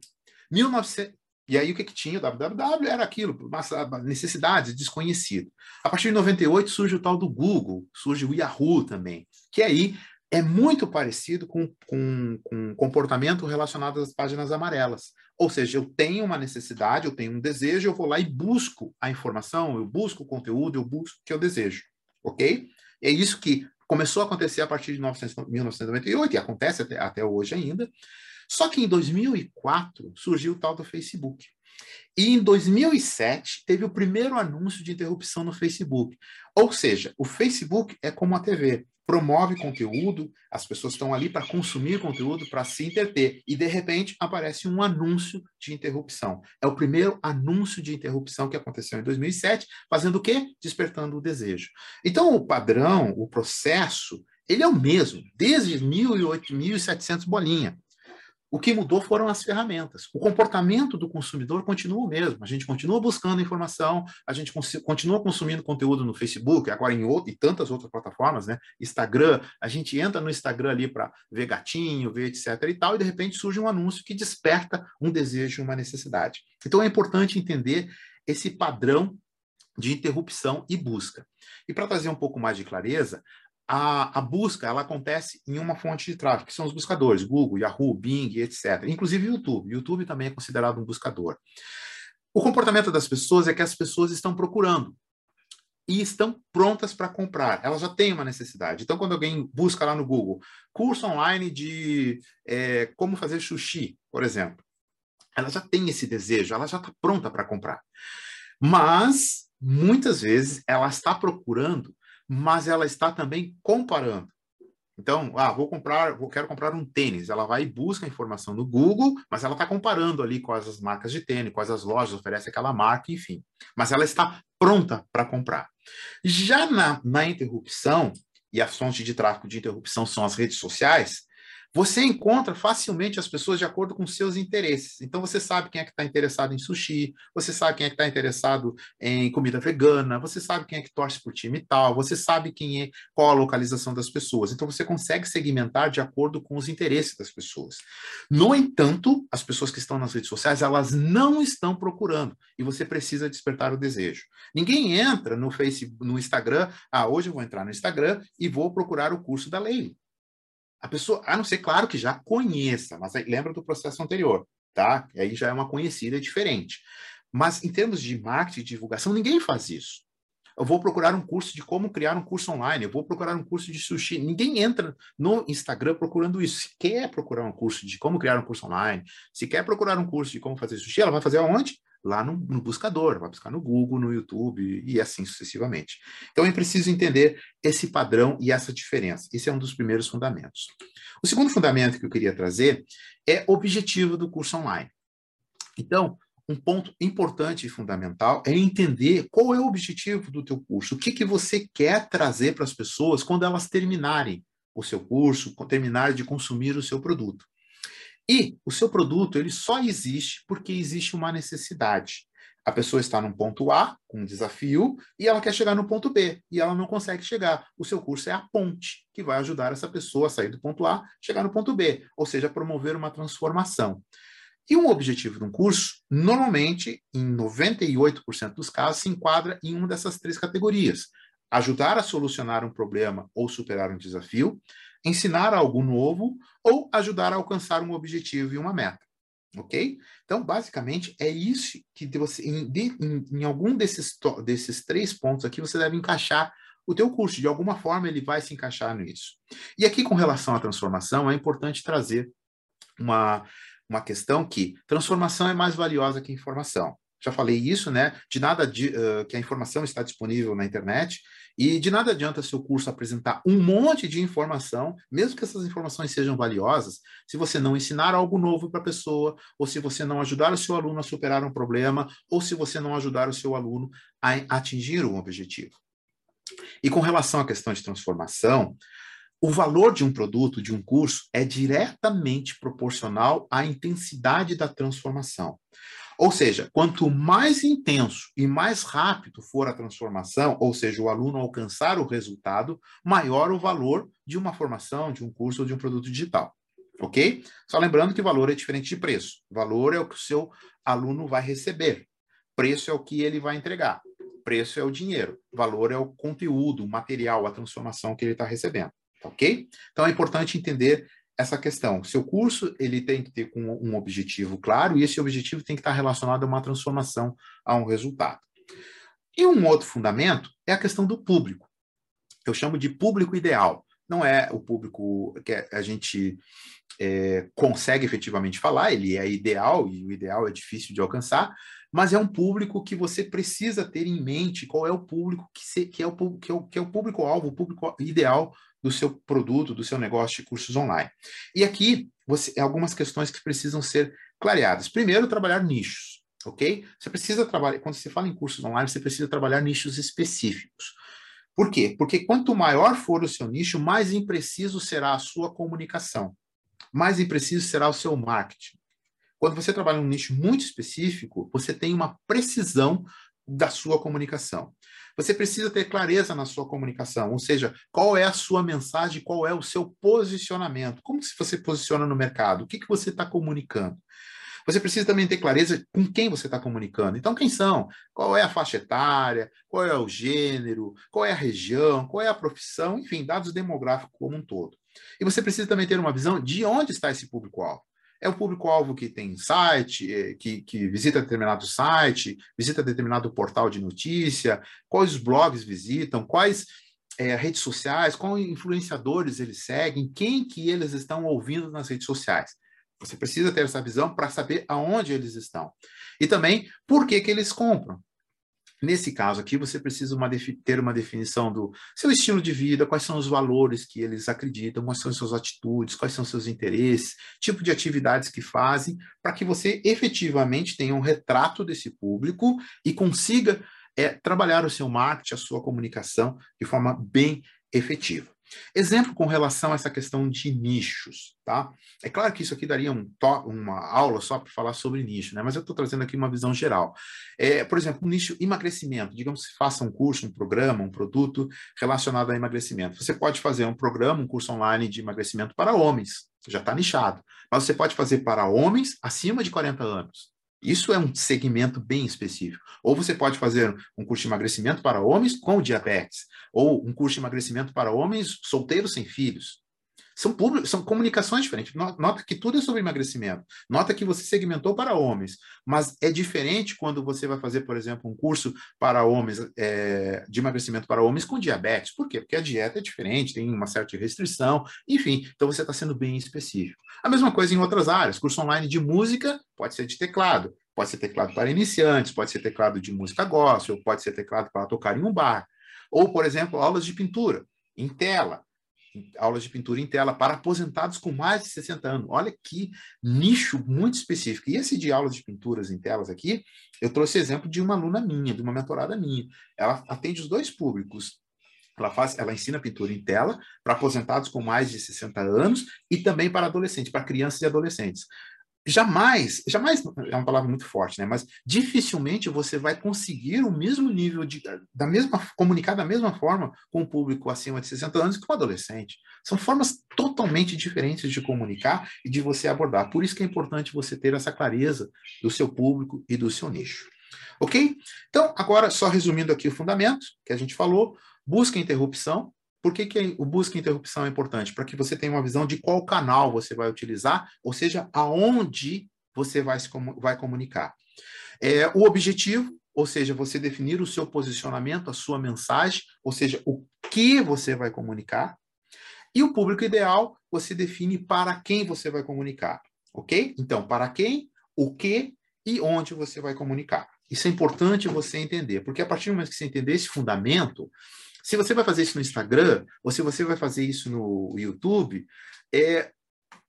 1900, e aí o que, que tinha? O www era aquilo, uma necessidade, desconhecido. A partir de 98 surge o tal do Google, surge o Yahoo também, que aí é muito parecido com, com, com comportamento relacionado às páginas amarelas. Ou seja, eu tenho uma necessidade, eu tenho um desejo, eu vou lá e busco a informação, eu busco o conteúdo, eu busco o que eu desejo. Ok? É isso que começou a acontecer a partir de 1998 e acontece até, até hoje ainda. Só que em 2004 surgiu o tal do Facebook. E em 2007 teve o primeiro anúncio de interrupção no Facebook. Ou seja, o Facebook é como a TV promove conteúdo, as pessoas estão ali para consumir conteúdo, para se interter, e de repente aparece um anúncio de interrupção. É o primeiro anúncio de interrupção que aconteceu em 2007, fazendo o quê? Despertando o desejo. Então, o padrão, o processo, ele é o mesmo, desde 1.700 bolinha. O que mudou foram as ferramentas. O comportamento do consumidor continua o mesmo. A gente continua buscando informação, a gente continua consumindo conteúdo no Facebook, agora em outro, e tantas outras plataformas, né? Instagram, a gente entra no Instagram ali para ver gatinho, ver etc e tal, e de repente surge um anúncio que desperta um desejo, uma necessidade. Então é importante entender esse padrão de interrupção e busca. E para trazer um pouco mais de clareza, a, a, busca ela acontece em uma fonte de tráfego, que são os buscadores, Google, Yahoo, Bing, etc. Inclusive YouTube. YouTube também é considerado um buscador. O comportamento das pessoas é que as pessoas estão procurando e estão prontas para comprar. Elas já têm uma necessidade. Então, quando alguém busca lá no Google curso online de é, como fazer sushi, por exemplo, ela já tem esse desejo, ela já está pronta para comprar. Mas, muitas vezes, ela está procurando mas ela está também comparando. Então, ah, vou comprar, vou, quero comprar um tênis. Ela vai e busca a informação no Google, mas ela está comparando ali quais as marcas de tênis, quais as lojas oferecem aquela marca, enfim. Mas ela está pronta para comprar. Já na, na interrupção, e a fonte de tráfego de interrupção são as redes sociais, você encontra facilmente as pessoas de acordo com seus interesses. Então você sabe quem é que está interessado em sushi, você sabe quem é que está interessado em comida vegana, você sabe quem é que torce por time tal, você sabe quem é, qual a localização das pessoas. Então você consegue segmentar de acordo com os interesses das pessoas. No entanto, as pessoas que estão nas redes sociais, elas não estão procurando e você precisa despertar o desejo. Ninguém entra no Facebook, no Instagram, ah, hoje eu vou entrar no Instagram e vou procurar o curso da Leila. A pessoa, a não ser, claro, que já conheça, mas lembra do processo anterior, tá? Aí já é uma conhecida diferente. Mas em termos de marketing e divulgação, ninguém faz isso. Eu vou procurar um curso de como criar um curso online, eu vou procurar um curso de sushi. Ninguém entra no Instagram procurando isso. Se quer procurar um curso de como criar um curso online, se quer procurar um curso de como fazer sushi, ela vai fazer aonde? Lá no, no, buscador, vai buscar no Google, no YouTube e assim sucessivamente. Então é preciso entender esse padrão e essa diferença. Esse é um dos primeiros fundamentos. O segundo fundamento que eu queria trazer é objetivo do curso online. Então, um ponto importante e fundamental é entender qual é o objetivo do teu curso, o que, que você quer trazer para as pessoas quando elas terminarem o seu curso, terminarem de consumir o seu produto. E o seu produto ele só existe porque existe uma necessidade. A pessoa está num ponto A, com um desafio, e ela quer chegar no ponto B, e ela não consegue chegar. O seu curso é a ponte que vai ajudar essa pessoa a sair do ponto A, chegar no ponto B, ou seja, promover uma transformação. E um objetivo de um curso, normalmente, em 98% dos casos, se enquadra em uma dessas três categorias: ajudar a solucionar um problema ou superar um desafio, ensinar algo novo ou ajudar a alcançar um objetivo e uma meta. Ok? Então, basicamente, é isso que você, em, em, em algum desses, desses três pontos aqui, você deve encaixar o teu curso. De alguma forma, ele vai se encaixar nisso. E aqui, com relação à transformação, é importante trazer uma, uma questão que transformação é mais valiosa que informação já falei isso, né? De nada de, uh, que a informação está disponível na internet e de nada adianta seu curso apresentar um monte de informação, mesmo que essas informações sejam valiosas, se você não ensinar algo novo para a pessoa, ou se você não ajudar o seu aluno a superar um problema, ou se você não ajudar o seu aluno a atingir um objetivo. E com relação à questão de transformação, o valor de um produto, de um curso, é diretamente proporcional à intensidade da transformação. Ou seja, quanto mais intenso e mais rápido for a transformação, ou seja, o aluno alcançar o resultado, maior o valor de uma formação, de um curso ou de um produto digital. Ok? Só lembrando que valor é diferente de preço. Valor é o que o seu aluno vai receber. Preço é o que ele vai entregar. Preço é o dinheiro. Valor é o conteúdo, o material, a transformação que ele está recebendo. ok? Então é importante entender essa questão. Seu curso ele tem que ter um objetivo claro e esse objetivo tem que estar relacionado a uma transformação, a um resultado. E um outro fundamento é a questão do público. Eu chamo de público ideal. Não é o público que a gente é, consegue efetivamente falar, ele é ideal e o ideal é difícil de alcançar, mas é um público que você precisa ter em mente qual é o público que, se, que é o, que é o, que é o público-alvo, o público ideal do seu produto, do seu negócio de cursos online. E aqui, você, algumas questões que precisam ser clareadas. Primeiro, trabalhar nichos, ok? Você precisa trabalhar, quando você fala em cursos online, você precisa trabalhar nichos específicos. Por quê? Porque quanto maior for o seu nicho, mais impreciso será a sua comunicação, mais impreciso será o seu marketing. Quando você trabalha em um nicho muito específico, você tem uma precisão da sua comunicação. Você precisa ter clareza na sua comunicação, ou seja, qual é a sua mensagem, qual é o seu posicionamento, como se você posiciona no mercado, o que, que você está comunicando. Você precisa também ter clareza com quem você está comunicando. Então, quem são? Qual é a faixa etária? Qual é o gênero? Qual é a região? Qual é a profissão? Enfim, dados demográficos como um todo. E você precisa também ter uma visão de onde está esse público-alvo. É o público-alvo que tem site, eh, que, que visita determinado site, visita determinado portal de notícia, quais blogs visitam, quais é, redes sociais, quais influenciadores eles seguem, quem que eles estão ouvindo nas redes sociais. Você precisa ter essa visão para saber aonde eles estão. E também por que, que eles compram. Nesse caso aqui, você precisa uma ter uma definição do seu estilo de vida, quais são os valores que eles acreditam, quais são as suas atitudes, quais são seus interesses, tipo de atividades que fazem, para que você efetivamente tenha um retrato desse público e consiga é, trabalhar o seu marketing, a sua comunicação de forma bem efetiva. Exemplo com relação a essa questão de nichos, tá? É claro que isso aqui daria um uma aula só para falar sobre nicho, né? Mas eu estou trazendo aqui uma visão geral. É, por exemplo, um nicho emagrecimento. Digamos que faça um curso, um programa, um produto relacionado a emagrecimento. Você pode fazer um programa, um curso online de emagrecimento para homens, já está nichado. Mas você pode fazer para homens acima de 40 anos. Isso é um segmento bem específico. Ou você pode fazer um curso de emagrecimento para homens com diabetes, ou um curso de emagrecimento para homens solteiros sem filhos. São, públicos, são comunicações diferentes. Nota que tudo é sobre emagrecimento. Nota que você segmentou para homens, mas é diferente quando você vai fazer, por exemplo, um curso para homens é, de emagrecimento para homens com diabetes. Por quê? Porque a dieta é diferente, tem uma certa restrição, enfim. Então você está sendo bem específico. A mesma coisa em outras áreas. Curso online de música pode ser de teclado. Pode ser teclado para iniciantes, pode ser teclado de música gospel, pode ser teclado para tocar em um bar. Ou, por exemplo, aulas de pintura em tela aulas de pintura em tela para aposentados com mais de 60 anos. Olha que nicho muito específico. E esse de aulas de pinturas em telas aqui, eu trouxe exemplo de uma aluna minha, de uma mentorada minha. Ela atende os dois públicos. Ela faz, ela ensina pintura em tela para aposentados com mais de 60 anos e também para adolescentes, para crianças e adolescentes jamais, jamais é uma palavra muito forte, né? Mas dificilmente você vai conseguir o mesmo nível de da mesma comunicar da mesma forma com o público acima de 60 anos que o adolescente. São formas totalmente diferentes de comunicar e de você abordar. Por isso que é importante você ter essa clareza do seu público e do seu nicho. OK? Então, agora só resumindo aqui o fundamento que a gente falou, busca interrupção, por que, que o busca interrupção é importante? Para que você tenha uma visão de qual canal você vai utilizar, ou seja, aonde você vai, se, vai comunicar. É, o objetivo, ou seja, você definir o seu posicionamento, a sua mensagem, ou seja, o que você vai comunicar. E o público ideal, você define para quem você vai comunicar, ok? Então, para quem, o que e onde você vai comunicar. Isso é importante você entender, porque a partir do momento que você entender esse fundamento, se você vai fazer isso no Instagram, ou se você vai fazer isso no YouTube, é,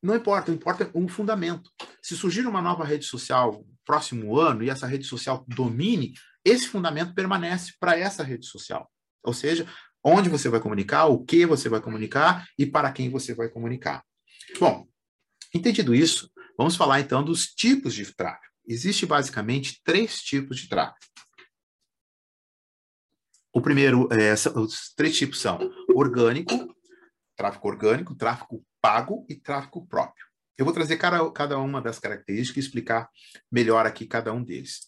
não importa, importa um fundamento. Se surgir uma nova rede social próximo ano e essa rede social domine, esse fundamento permanece para essa rede social. Ou seja, onde você vai comunicar, o que você vai comunicar e para quem você vai comunicar. Bom, entendido isso, vamos falar então dos tipos de tráfego. Existe basicamente três tipos de tráfego. O primeiro, é, os três tipos são orgânico, tráfego orgânico, tráfego pago e tráfego próprio. Eu vou trazer cada, cada uma das características e explicar melhor aqui cada um deles.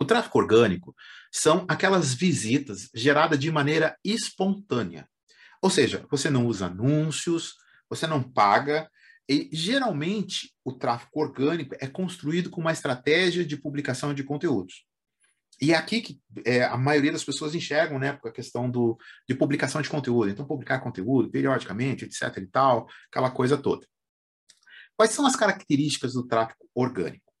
O tráfego orgânico são aquelas visitas geradas de maneira espontânea. Ou seja, você não usa anúncios, você não paga, e geralmente o tráfego orgânico é construído com uma estratégia de publicação de conteúdos. E é aqui que é, a maioria das pessoas enxergam, né, a questão do, de publicação de conteúdo. Então, publicar conteúdo periodicamente, etc e tal, aquela coisa toda. Quais são as características do tráfego orgânico?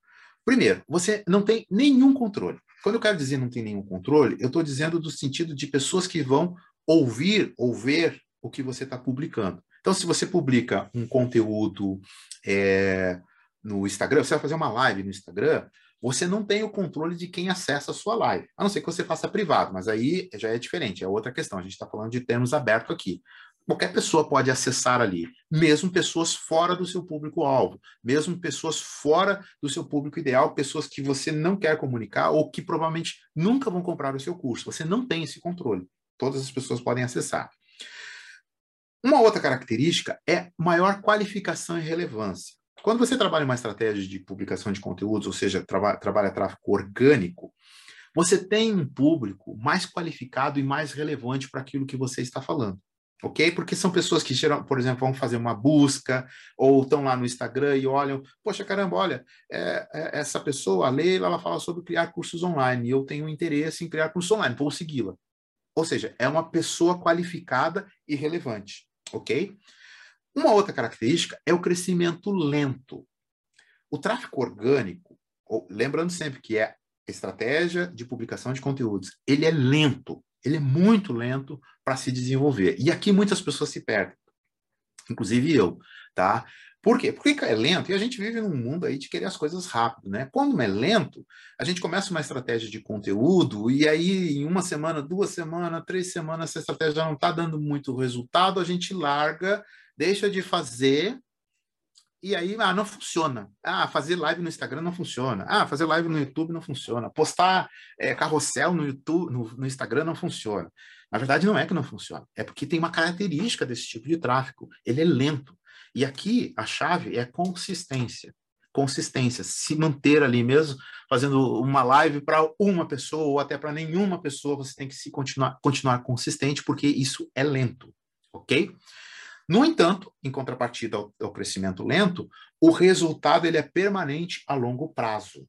Primeiro, você não tem nenhum controle. Quando eu quero dizer não tem nenhum controle, eu estou dizendo do sentido de pessoas que vão ouvir ou ver o que você está publicando. Então, se você publica um conteúdo é, no Instagram, você vai fazer uma live no Instagram, você não tem o controle de quem acessa a sua live, a não ser que você faça privado, mas aí já é diferente, é outra questão. A gente está falando de termos abertos aqui. Qualquer pessoa pode acessar ali, mesmo pessoas fora do seu público-alvo, mesmo pessoas fora do seu público ideal, pessoas que você não quer comunicar ou que provavelmente nunca vão comprar o seu curso. Você não tem esse controle. Todas as pessoas podem acessar. Uma outra característica é maior qualificação e relevância. Quando você trabalha uma estratégia de publicação de conteúdos, ou seja, traba, trabalha tráfego orgânico, você tem um público mais qualificado e mais relevante para aquilo que você está falando. Ok? Porque são pessoas que, por exemplo, vão fazer uma busca ou estão lá no Instagram e olham, poxa, caramba, olha, é, é, essa pessoa, a Leila, ela fala sobre criar cursos online eu tenho interesse em criar cursos online, vou segui-la. Ou seja, é uma pessoa qualificada e relevante, ok? Uma outra característica é o crescimento lento. O tráfego orgânico, lembrando sempre que é estratégia de publicação de conteúdos, ele é lento, ele é muito lento para se desenvolver. E aqui muitas pessoas se perdem, inclusive eu, tá? Por quê? Porque é lento e a gente vive num mundo aí de querer as coisas rápido, né? Quando é lento, a gente começa uma estratégia de conteúdo e aí em uma semana, duas semanas, três semanas, essa estratégia não está dando muito resultado, a gente larga, deixa de fazer e aí ah, não funciona. Ah, fazer live no Instagram não funciona. Ah, fazer live no YouTube não funciona. Postar é, carrossel no YouTube, no, no Instagram não funciona. Na verdade, não é que não funciona, é porque tem uma característica desse tipo de tráfego. Ele é lento. E aqui a chave é consistência. Consistência, se manter ali mesmo, fazendo uma live para uma pessoa ou até para nenhuma pessoa, você tem que se continuar, continuar consistente, porque isso é lento, ok? No entanto, em contrapartida ao, ao crescimento lento, o resultado ele é permanente a longo prazo.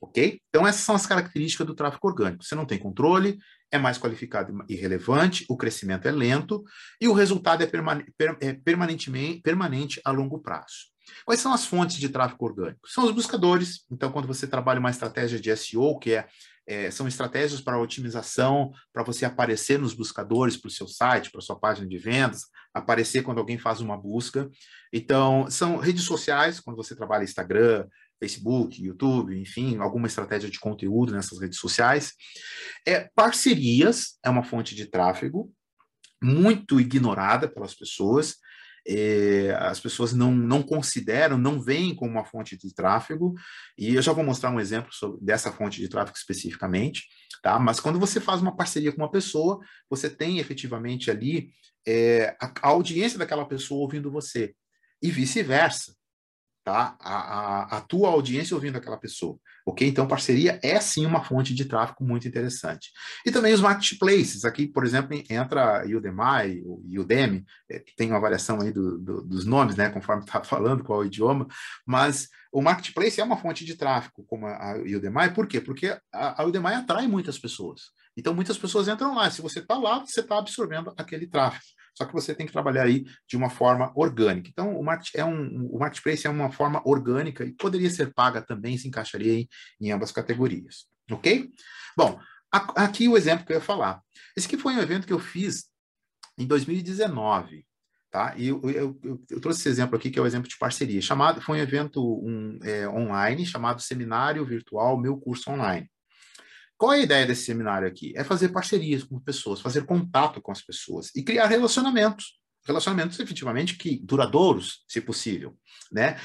Ok? Então, essas são as características do tráfego orgânico. Você não tem controle, é mais qualificado e relevante, o crescimento é lento e o resultado é, permane é permanentemente, permanente a longo prazo. Quais são as fontes de tráfego orgânico? São os buscadores. Então, quando você trabalha uma estratégia de SEO, que é, é são estratégias para otimização, para você aparecer nos buscadores para o seu site, para sua página de vendas, aparecer quando alguém faz uma busca. Então, são redes sociais, quando você trabalha Instagram, Facebook, YouTube, enfim, alguma estratégia de conteúdo nessas redes sociais. É, parcerias é uma fonte de tráfego muito ignorada pelas pessoas. É, as pessoas não, não consideram, não veem como uma fonte de tráfego, e eu já vou mostrar um exemplo sobre, dessa fonte de tráfego especificamente, tá? Mas quando você faz uma parceria com uma pessoa, você tem efetivamente ali é, a, a audiência daquela pessoa ouvindo você, e vice-versa tá? A, a, a, tua audiência ouvindo aquela pessoa, ok? Então, parceria é sim uma fonte de tráfego muito interessante. E também os marketplaces, aqui, por exemplo, entra Udemy, Udemy, é, tem uma variação aí do, do, dos nomes, né, conforme está falando qual é o idioma, mas o marketplace é uma fonte de tráfego, como a Udemy, por quê? Porque a, a Udemy atrai muitas pessoas. Então, muitas pessoas entram lá. Se você está lá, você está absorvendo aquele tráfego. Só que você tem que trabalhar aí de uma forma orgânica. Então, o, market, é um, o marketplace é uma forma orgânica e poderia ser paga também, se encaixaria em, em ambas categorias. Ok? Bom, a, aqui o exemplo que eu ia falar. Esse aqui foi um evento que eu fiz em 2019. Tá? E eu, eu, eu, eu, trouxe esse exemplo aqui, que é o exemplo de parceria. Chamado, foi um evento um, é, online chamado Seminário Virtual Meu Curso Online. Qual é a ideia desse seminário aqui? É fazer parcerias com pessoas, fazer contato com as pessoas e criar relacionamentos. Relacionamentos efetivamente que duradouros, se possível, né?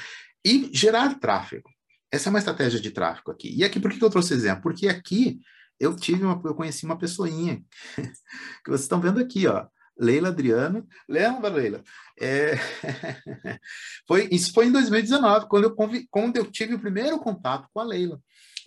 E gerar tráfego. Essa é uma estratégia de tráfego aqui. E aqui, por que eu trouxe exemplo? Porque aqui eu tive uma, eu conheci uma pessoinha que vocês estão vendo aqui, ó. Leila Adriano. Lembra, Leila? É... foi, isso foi em 2019, quando eu, quando eu tive o primeiro contato com a Leila.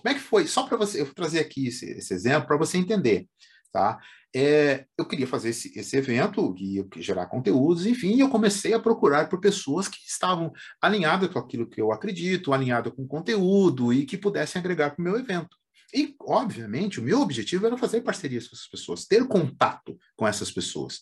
Como é que foi? Só para você, eu vou trazer aqui esse, esse exemplo para você entender, tá? é, eu queria fazer esse, esse evento, e gerar conteúdos, enfim, e eu comecei a procurar por pessoas que estavam alinhadas com aquilo que eu acredito, alinhadas com conteúdo e que pudessem agregar para o meu evento. E, obviamente, o meu objetivo era fazer parcerias com essas pessoas, ter contato com essas pessoas.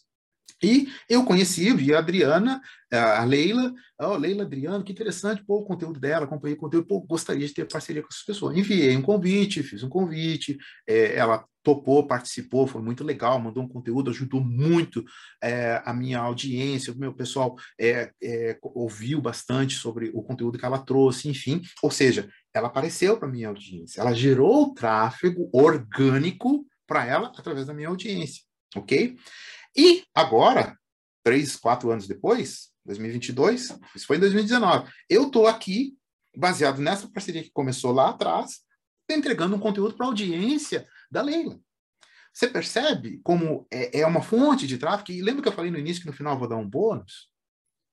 E eu conheci, vi a Adriana, a Leila, oh, Leila Adriana, que interessante, pô, o conteúdo dela, acompanhei o conteúdo, pô, gostaria de ter parceria com essas pessoas. Enviei um convite, fiz um convite, é, ela topou, participou, foi muito legal, mandou um conteúdo, ajudou muito é, a minha audiência, o meu pessoal é, é ouviu bastante sobre o conteúdo que ela trouxe, enfim, ou seja, ela apareceu para minha audiência, ela gerou tráfego orgânico para ela através da minha audiência, ok? E agora, três, quatro anos depois, 2022, isso foi em 2019, eu estou aqui, baseado nessa parceria que começou lá atrás, entregando um conteúdo para a audiência da Leila. Você percebe como é, é, uma fonte de tráfego? E lembra que eu falei no início que no final eu vou dar um bônus?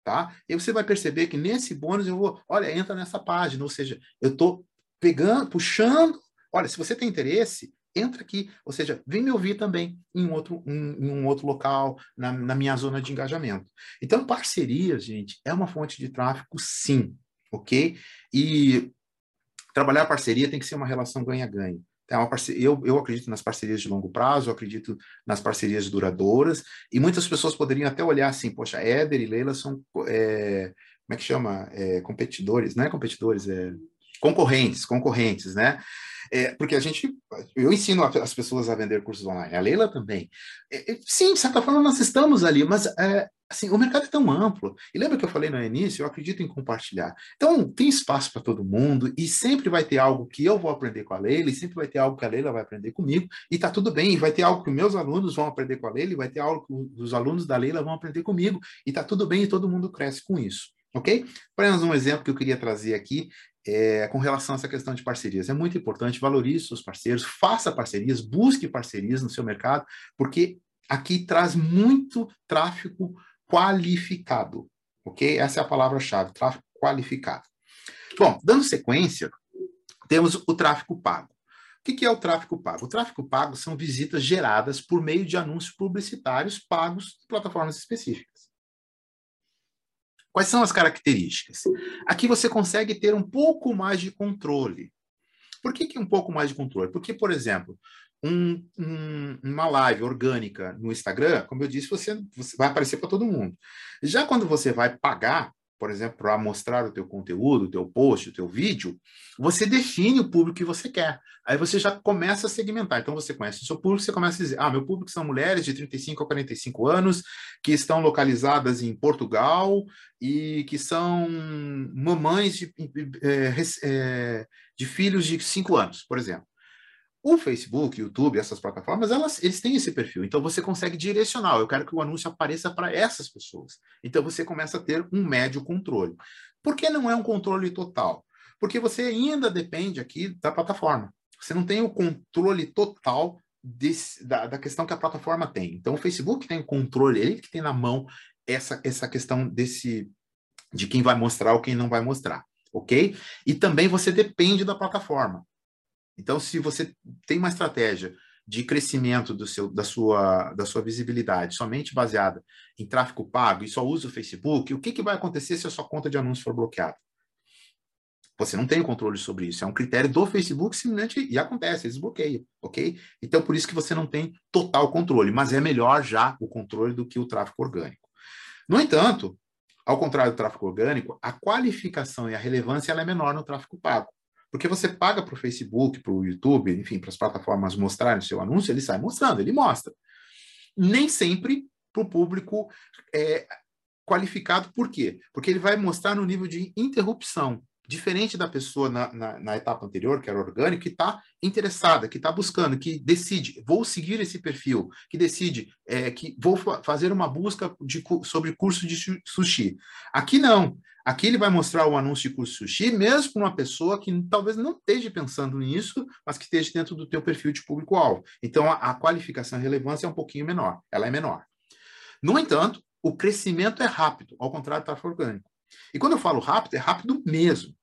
Tá? E você vai perceber que nesse bônus eu vou, olha, entra nessa página, ou seja, eu estou pegando, puxando. Olha, se você tem interesse, entra aqui, ou seja, vem me ouvir também em um outro, em, em um outro local, na, na, minha zona de engajamento. Então, parcerias, gente, é uma fonte de tráfego, sim, ok? E trabalhar parceria tem que ser uma relação ganha-ganha. É eu, eu acredito nas parcerias de longo prazo, eu acredito nas parcerias duradouras, e muitas pessoas poderiam até olhar assim, poxa, Éder e Leila são, é, como é que chama? É, competidores, não é competidores, é concorrentes, concorrentes, né? É, porque a gente, eu ensino as pessoas a vender cursos online, a Leila também. É, é, sim, de certa forma nós estamos ali, mas é, assim, o mercado é tão amplo. E lembra que eu falei no início? Eu acredito em compartilhar. Então, tem espaço para todo mundo e sempre vai ter algo que eu vou aprender com a Leila e sempre vai ter algo que a Leila vai aprender comigo e tá tudo bem. E vai ter algo que meus alunos vão aprender com a Leila e vai ter algo que os alunos da Leila vão aprender comigo e tá tudo bem e todo mundo cresce com isso. Ok? Apenas um exemplo que eu queria trazer aqui é, com relação a essa questão de parcerias. É muito importante, valorize seus parceiros, faça parcerias, busque parcerias no seu mercado, porque aqui traz muito tráfego qualificado, ok? Essa é a palavra-chave, tráfego qualificado. Bom, dando sequência, temos o tráfego pago. O que é o tráfego pago? O tráfego pago são visitas geradas por meio de anúncios publicitários pagos em plataformas específicas. Quais são as características? Aqui você consegue ter um pouco mais de controle. Por que, que um pouco mais de controle? Porque, por exemplo, um, um, uma live orgânica no Instagram, como eu disse, você, você vai aparecer para todo mundo. Já quando você vai pagar, por exemplo, para mostrar o teu conteúdo, o teu post, o teu vídeo, você define o público que você quer. Aí você já começa a segmentar. Então você conhece o seu público, você começa a dizer: "Ah, meu público são mulheres de 35 a 45 anos que estão localizadas em Portugal e que são mamães de, é, é, de filhos de 5 anos, por exemplo. O Facebook, YouTube, essas plataformas, elas, eles têm esse perfil. Então você consegue direcionar. Eu quero que o anúncio apareça para essas pessoas. Então você começa a ter um médio controle. Por que não é um controle total? Porque você ainda depende aqui da plataforma. Você não tem o controle total desse, da, da, questão que a plataforma tem. Então o Facebook tem o controle, ele que tem na mão essa, essa questão desse de quem vai mostrar ou quem não vai mostrar, ok? E também você depende da plataforma. Então, se você tem uma estratégia de crescimento do seu, da, sua, da sua visibilidade somente baseada em tráfego pago e só usa o Facebook, o que, que vai acontecer se a sua conta de anúncio for bloqueada? Você não tem controle sobre isso. É um critério do Facebook simplesmente e acontece, eles bloqueiam, ok? Então, por isso que você não tem total controle, mas é melhor já o controle do que o tráfego orgânico. No entanto, ao contrário do tráfego orgânico, a qualificação e a relevância ela é menor no tráfego pago. Porque você paga para o Facebook, para o YouTube, enfim, para as plataformas mostrarem o seu anúncio, ele sai mostrando, ele mostra. Nem sempre para o público é, qualificado, por quê? Porque ele vai mostrar no nível de interrupção diferente da pessoa na, na, na, etapa anterior, que era orgânico, que está interessada, que está buscando, que decide, vou seguir esse perfil, que decide é, que vou fa fazer uma busca de, sobre curso de sushi. Aqui não. Aqui ele vai mostrar o anúncio de curso de sushi, mesmo para uma pessoa que talvez não esteja pensando nisso, mas que esteja dentro do teu perfil de público-alvo. Então, a, a qualificação e relevância é um pouquinho menor, ela é menor. No entanto, o crescimento é rápido, ao contrário do tráfego orgânico. E quando eu falo rápido, é rápido mesmo.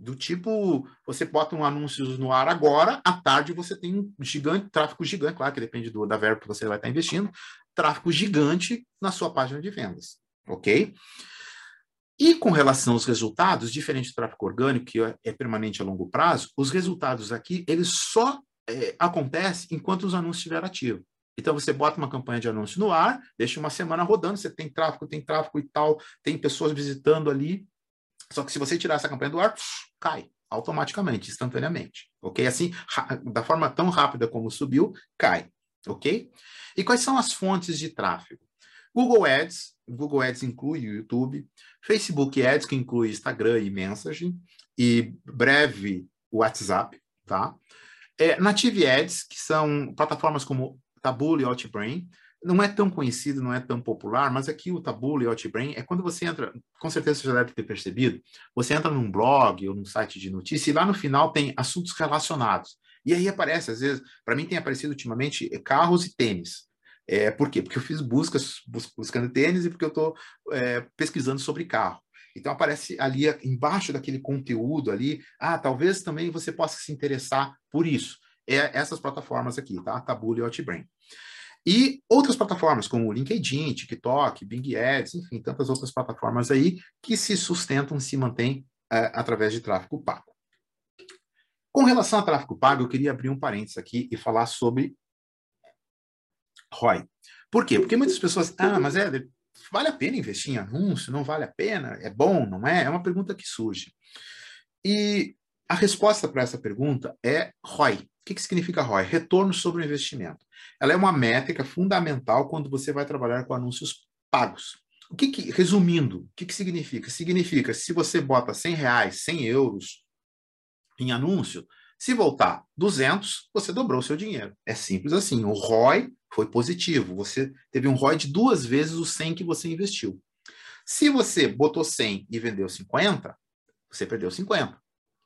Do tipo, você bota um anúncio no ar agora, à tarde você tem um gigante, tráfego gigante, claro que depende do, da verba que você vai estar investindo, tráfego gigante na sua página de vendas, ok? E com relação aos resultados, diferente do tráfego orgânico, que é, permanente a longo prazo, os resultados aqui, eles só é, acontecem enquanto os anúncios estiverem ativos. Então, você bota uma campanha de anúncio no ar, deixa uma semana rodando, você tem tráfego, tem tráfego e tal, tem pessoas visitando ali, só que se você tirar essa campanha do ar, cai automaticamente, instantaneamente, ok? Assim, da forma tão rápida como subiu, cai, ok? E quais são as fontes de tráfego? Google Ads, Google Ads inclui o YouTube, Facebook Ads, que inclui Instagram e Messaging, e breve WhatsApp, tá? É, Native Ads, que são plataformas como Taboola e Outbrain, não é tão conhecido, não é tão popular, mas aqui o Taboola e Outbrain é quando você entra, com certeza você já deve ter percebido, você entra num blog ou num site de notícia e lá no final tem assuntos relacionados. E aí aparece, às vezes, para mim tem aparecido ultimamente é, carros e tênis. É, por quê? Porque eu fiz buscas bus buscando tênis e porque eu estou é, pesquisando sobre carro. Então aparece ali embaixo daquele conteúdo ali, ah, talvez também você possa se interessar por isso. É essas plataformas aqui, tá? Taboola e Outbrain. E outras plataformas, como LinkedIn, TikTok, Bing Ads, enfim, tantas outras plataformas aí que se sustentam, se mantêm é, através de tráfego pago. Com relação a tráfego pago, eu queria abrir um parênteses aqui e falar sobre ROI. Por quê? Porque muitas pessoas, ah, mas é, vale a pena investir em anúncio? Não vale a pena? É bom, não é? É uma pergunta que surge. E a resposta para essa pergunta é ROI. Que, que significa ROI? Retorno sobre o investimento. Ela é uma métrica fundamental quando você vai trabalhar com anúncios pagos. O que, que resumindo, o que, que significa? Significa se você bota 100 reais, 100 euros em anúncio, se voltar 200, você dobrou o seu dinheiro. É simples assim. O ROI foi positivo. Você teve um ROI de duas vezes o 100 que você investiu. Se você botou 100 e vendeu 50, você perdeu 50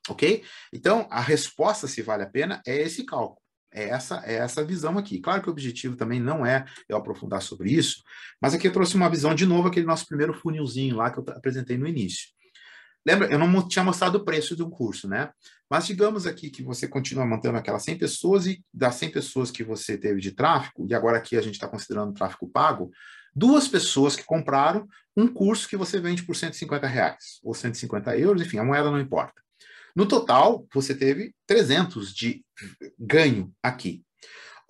ok? Então, a resposta, se vale a pena, é esse cálculo. É essa, é essa visão aqui. Claro que o objetivo também não é eu aprofundar sobre isso, mas aqui eu trouxe uma visão de novo, aquele nosso primeiro funilzinho lá que eu apresentei no início. Lembra, eu não tinha mostrado o preço de um curso, né? Mas digamos aqui que você continua mantendo aquelas 100 pessoas e das 100 pessoas que você teve de tráfego, e agora aqui a gente está considerando tráfego pago, duas pessoas que compraram um curso que você vende por 150 reais, ou 150 euros, enfim, a moeda não importa. No total, você teve 300 de ganho aqui.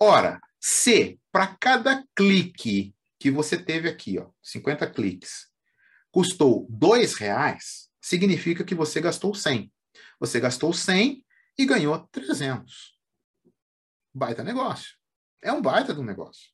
Ora, se para cada clique que você teve aqui, ó, 50 cliques, custou dois reais, significa que você gastou 100. Você gastou 100 e ganhou 300. Baita negócio. É um baita do negócio.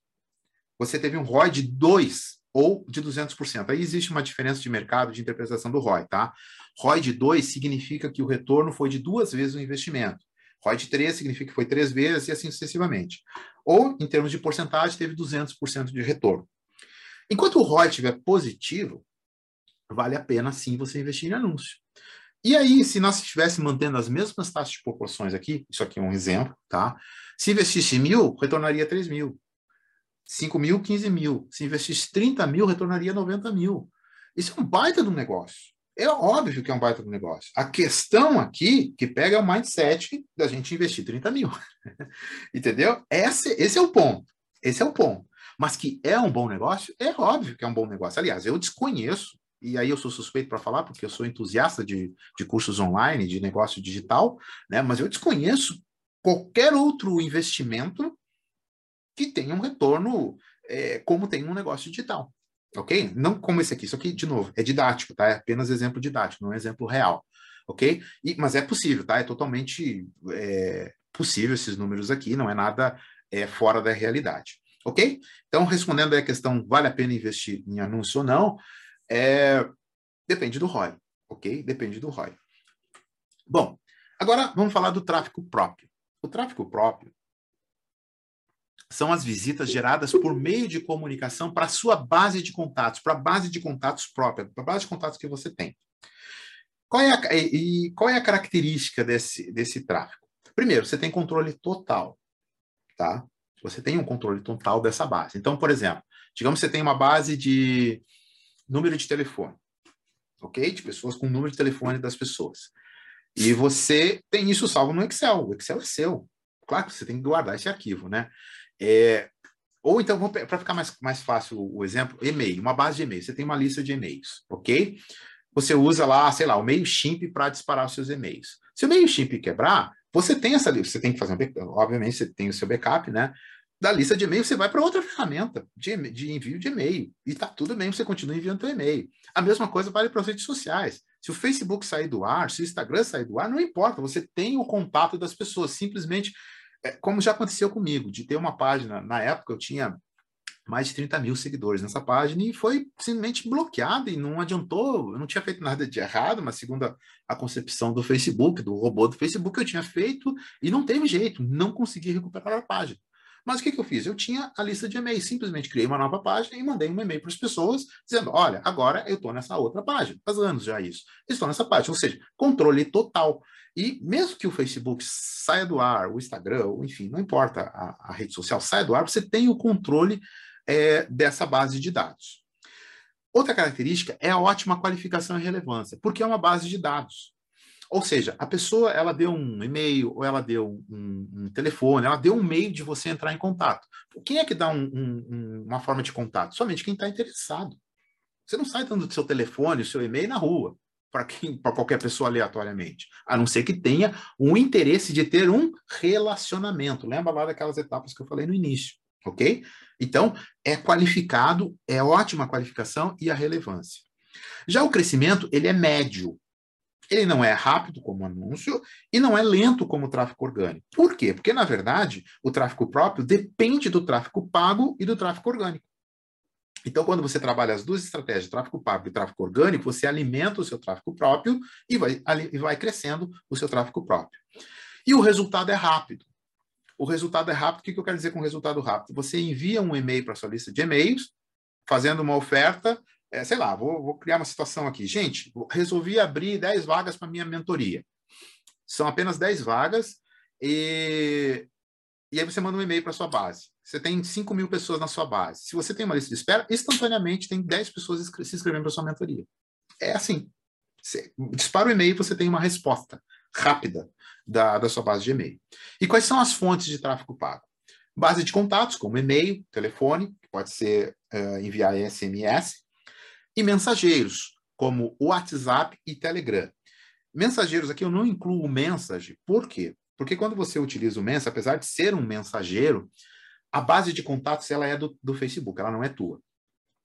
Você teve um ROI de 2 ou de 200%. Aí existe uma diferença de mercado de interpretação do ROI, tá? ROI de 2 significa que o retorno foi de duas vezes o investimento. ROI de 3 significa que foi três vezes e assim sucessivamente. Ou, em termos de porcentagem, teve 200% de retorno. Enquanto o ROI estiver positivo, vale a pena sim você investir em anúncio. E aí, se nós estivéssemos mantendo as mesmas taxas de proporções aqui, isso aqui é um exemplo, tá? Se investisse mil, retornaria 3 mil. 5 mil, 15 mil. Se investisse 30 mil, retornaria 90 mil. Isso é um baita do negócio. É óbvio que é um baita do negócio. A questão aqui que pega é o mindset da gente investir 30 mil. Entendeu? Esse, esse é o ponto. Esse é o ponto. Mas que é um bom negócio, é óbvio que é um bom negócio. Aliás, eu desconheço, e aí eu sou suspeito para falar, porque eu sou entusiasta de, de cursos online, de negócio digital, né? mas eu desconheço qualquer outro investimento que tenha um retorno é, como tem um negócio digital. Ok? Não como esse aqui. Isso aqui, de novo, é didático, tá? É apenas exemplo didático, não é exemplo real. Ok? E, mas é possível, tá? É totalmente é, possível esses números aqui, não é nada é, fora da realidade. Ok? Então, respondendo a questão, vale a pena investir em anúncio ou não? É, depende do ROI. Ok? Depende do ROI. Bom, agora vamos falar do tráfego próprio. O tráfego próprio são as visitas geradas por meio de comunicação para a sua base de contatos, para a base de contatos própria, para a base de contatos que você tem. Qual é a, e qual é a característica desse, desse tráfego? Primeiro, você tem controle total, tá? Você tem um controle total dessa base. Então, por exemplo, digamos que você tem uma base de número de telefone, ok? De pessoas com número de telefone das pessoas. E você tem isso salvo no Excel. O Excel é seu. Claro que você tem que guardar esse arquivo, né? É, ou então, para ficar mais, mais fácil o exemplo, e-mail, uma base de e-mail. Você tem uma lista de e-mails, ok? Você usa lá, sei lá, o MailChimp para disparar os seus e-mails. Se o MailChimp quebrar, você tem essa lista, você tem que fazer um backup, obviamente você tem o seu backup, né? Da lista de e-mail, você vai para outra ferramenta de, de, envio de e-mail. E está tudo bem, você continua enviando seu e-mail. A mesma coisa vale para as redes sociais. Se o Facebook sair do ar, se o Instagram sair do ar, não importa, você tem o contato das pessoas. Simplesmente, como já aconteceu comigo, de ter uma página, na época eu tinha mais de 30 mil seguidores nessa página e foi simplesmente bloqueada e não adiantou, eu não tinha feito nada de errado, mas segundo a, a, concepção do Facebook, do robô do Facebook, eu tinha feito e não teve jeito, não consegui recuperar a página. Mas o que, que eu fiz? Eu tinha a lista de e-mails, simplesmente criei uma nova página e mandei um e-mail para as pessoas dizendo: olha, agora eu estou nessa outra página. Faz anos já isso. Estou nessa página, ou seja, controle total. E mesmo que o Facebook saia do ar, o Instagram, enfim, não importa a, a rede social saia do ar, você tem o controle é, dessa base de dados. Outra característica é a ótima qualificação e relevância, porque é uma base de dados. Ou seja, a pessoa ela deu um e-mail ou ela deu um, um, telefone, ela deu um meio de você entrar em contato. Quem é que dá um, um, uma forma de contato? Somente quem está interessado. Você não sai dando o seu telefone, o seu e-mail na rua para qualquer pessoa aleatoriamente, a não ser que tenha um interesse de ter um relacionamento. Lembra lá daquelas etapas que eu falei no início, ok? Então, é qualificado, é ótima qualificação e a relevância. Já o crescimento, ele é médio. Ele não é rápido como anúncio e não é lento como o tráfego orgânico. Por quê? Porque, na verdade, o tráfego próprio depende do tráfego pago e do tráfego orgânico. Então, quando você trabalha as duas estratégias, tráfego pago e tráfego orgânico, você alimenta o seu tráfego próprio e vai, e vai crescendo o seu tráfego próprio. E o resultado é rápido. O resultado é rápido. O que eu quero dizer com resultado rápido? Você envia um e-mail para sua lista de e-mails, fazendo uma oferta, é, sei lá, vou, vou, criar uma situação aqui. Gente, resolvi abrir 10 vagas para minha mentoria. São apenas 10 vagas e, e aí você manda um e-mail para sua base. Você tem 5 mil pessoas na sua base. Se você tem uma lista de espera, instantaneamente tem 10 pessoas se inscrevendo para sua mentoria. É assim. Você dispara o e-mail você tem uma resposta rápida da, da sua base de e-mail. E quais são as fontes de tráfego pago? Base de contatos, como e-mail, telefone, que pode ser uh, enviar SMS, e mensageiros, como WhatsApp e Telegram. Mensageiros aqui eu não incluo o Message, por quê? Porque quando você utiliza o Message, apesar de ser um mensageiro, a base de contatos ela é do, do Facebook, ela não é tua.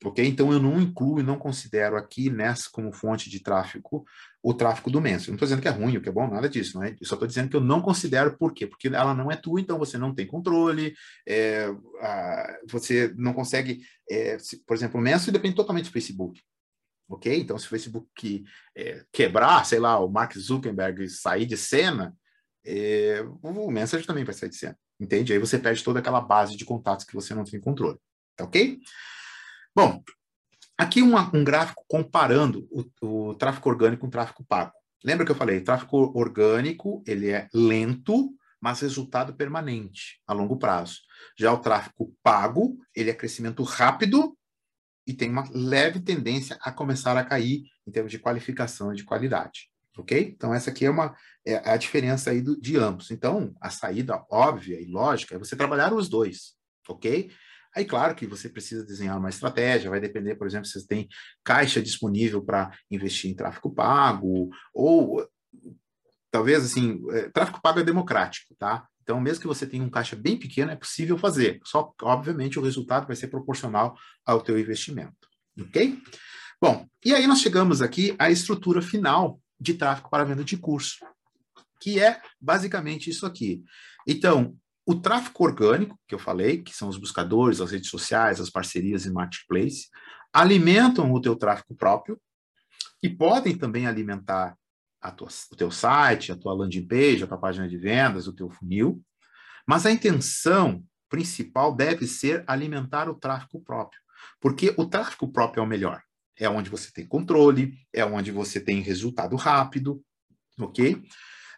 Ok? Então eu não incluo e não considero aqui nessa como fonte de tráfego o tráfego do Mensa. não estou dizendo que é ruim, o que é bom, nada disso, não é? Eu só estou dizendo que eu não considero por quê? Porque ela não é tua, então você não tem controle, é, a, você não consegue, é, se, por exemplo, o Mensa depende totalmente do Facebook. Ok? Então, se o Facebook é, quebrar, sei lá, o Mark Zuckerberg sair de cena, é, o Message também vai sair de cena. Entende? Aí você perde toda aquela base de contatos que você não tem controle. Tá ok? Bom, aqui um, um gráfico comparando o, o, tráfego orgânico com o tráfego pago. Lembra que eu falei, tráfego orgânico, ele é lento, mas resultado permanente, a longo prazo. Já o tráfego pago, ele é crescimento rápido e tem uma leve tendência a começar a cair em termos de qualificação e de qualidade. Ok? Então, essa aqui é, uma, é a diferença aí do, de ambos. Então, a saída óbvia e lógica é você trabalhar os dois. Ok? Aí, claro que você precisa desenhar uma estratégia, vai depender, por exemplo, se você tem caixa disponível para investir em tráfego pago, ou talvez assim, é, tráfego pago é democrático, tá? Então, mesmo que você tenha um caixa bem pequeno, é possível fazer. Só, obviamente, o resultado vai ser proporcional ao teu investimento, ok? Bom, e aí nós chegamos aqui à estrutura final de tráfego para venda de curso, que é basicamente isso aqui. Então, o tráfego orgânico, que eu falei, que são os buscadores, as redes sociais, as parcerias e marketplace, alimentam o teu tráfego próprio e podem também alimentar tua, o teu site, a tua landing page, a tua página de vendas, o teu funil. Mas a intenção principal deve ser alimentar o tráfego próprio, porque o tráfego próprio é o melhor. É onde você tem controle, é onde você tem resultado rápido, ok?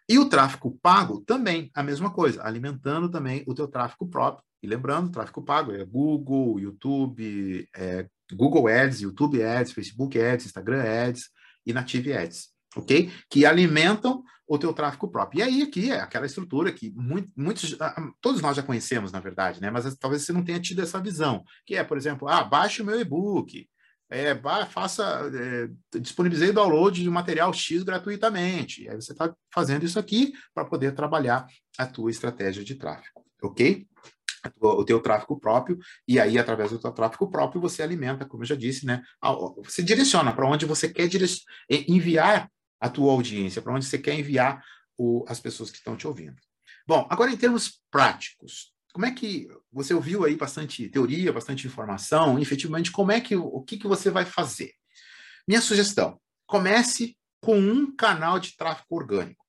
E o tráfego pago também, a mesma coisa, alimentando também o teu tráfego próprio. E lembrando, tráfego pago é Google, YouTube, é Google Ads, YouTube Ads, Facebook Ads, Instagram Ads e Native Ads, ok? Que alimentam o teu tráfego próprio. E aí aqui é aquela estrutura que muito, muitos, ah, ah, todos nós já conhecemos, na verdade, né? Mas talvez você não tenha tido essa visão, que é, por exemplo, ah, baixe o meu e-book, é, faça, é, disponibilizei o download de material X gratuitamente. Aí você está fazendo isso aqui para poder trabalhar a tua estratégia de tráfego, ok? o teu tráfego próprio, e aí, através do teu tráfego próprio, você alimenta, como eu já disse, né? Você direciona para onde você quer enviar a tua audiência, para onde você quer enviar o, as pessoas que estão te ouvindo. Bom, agora em termos práticos, como é que você ouviu aí bastante teoria, bastante informação, efetivamente, como é que o que, que você vai fazer? Minha sugestão: comece com um canal de tráfego orgânico.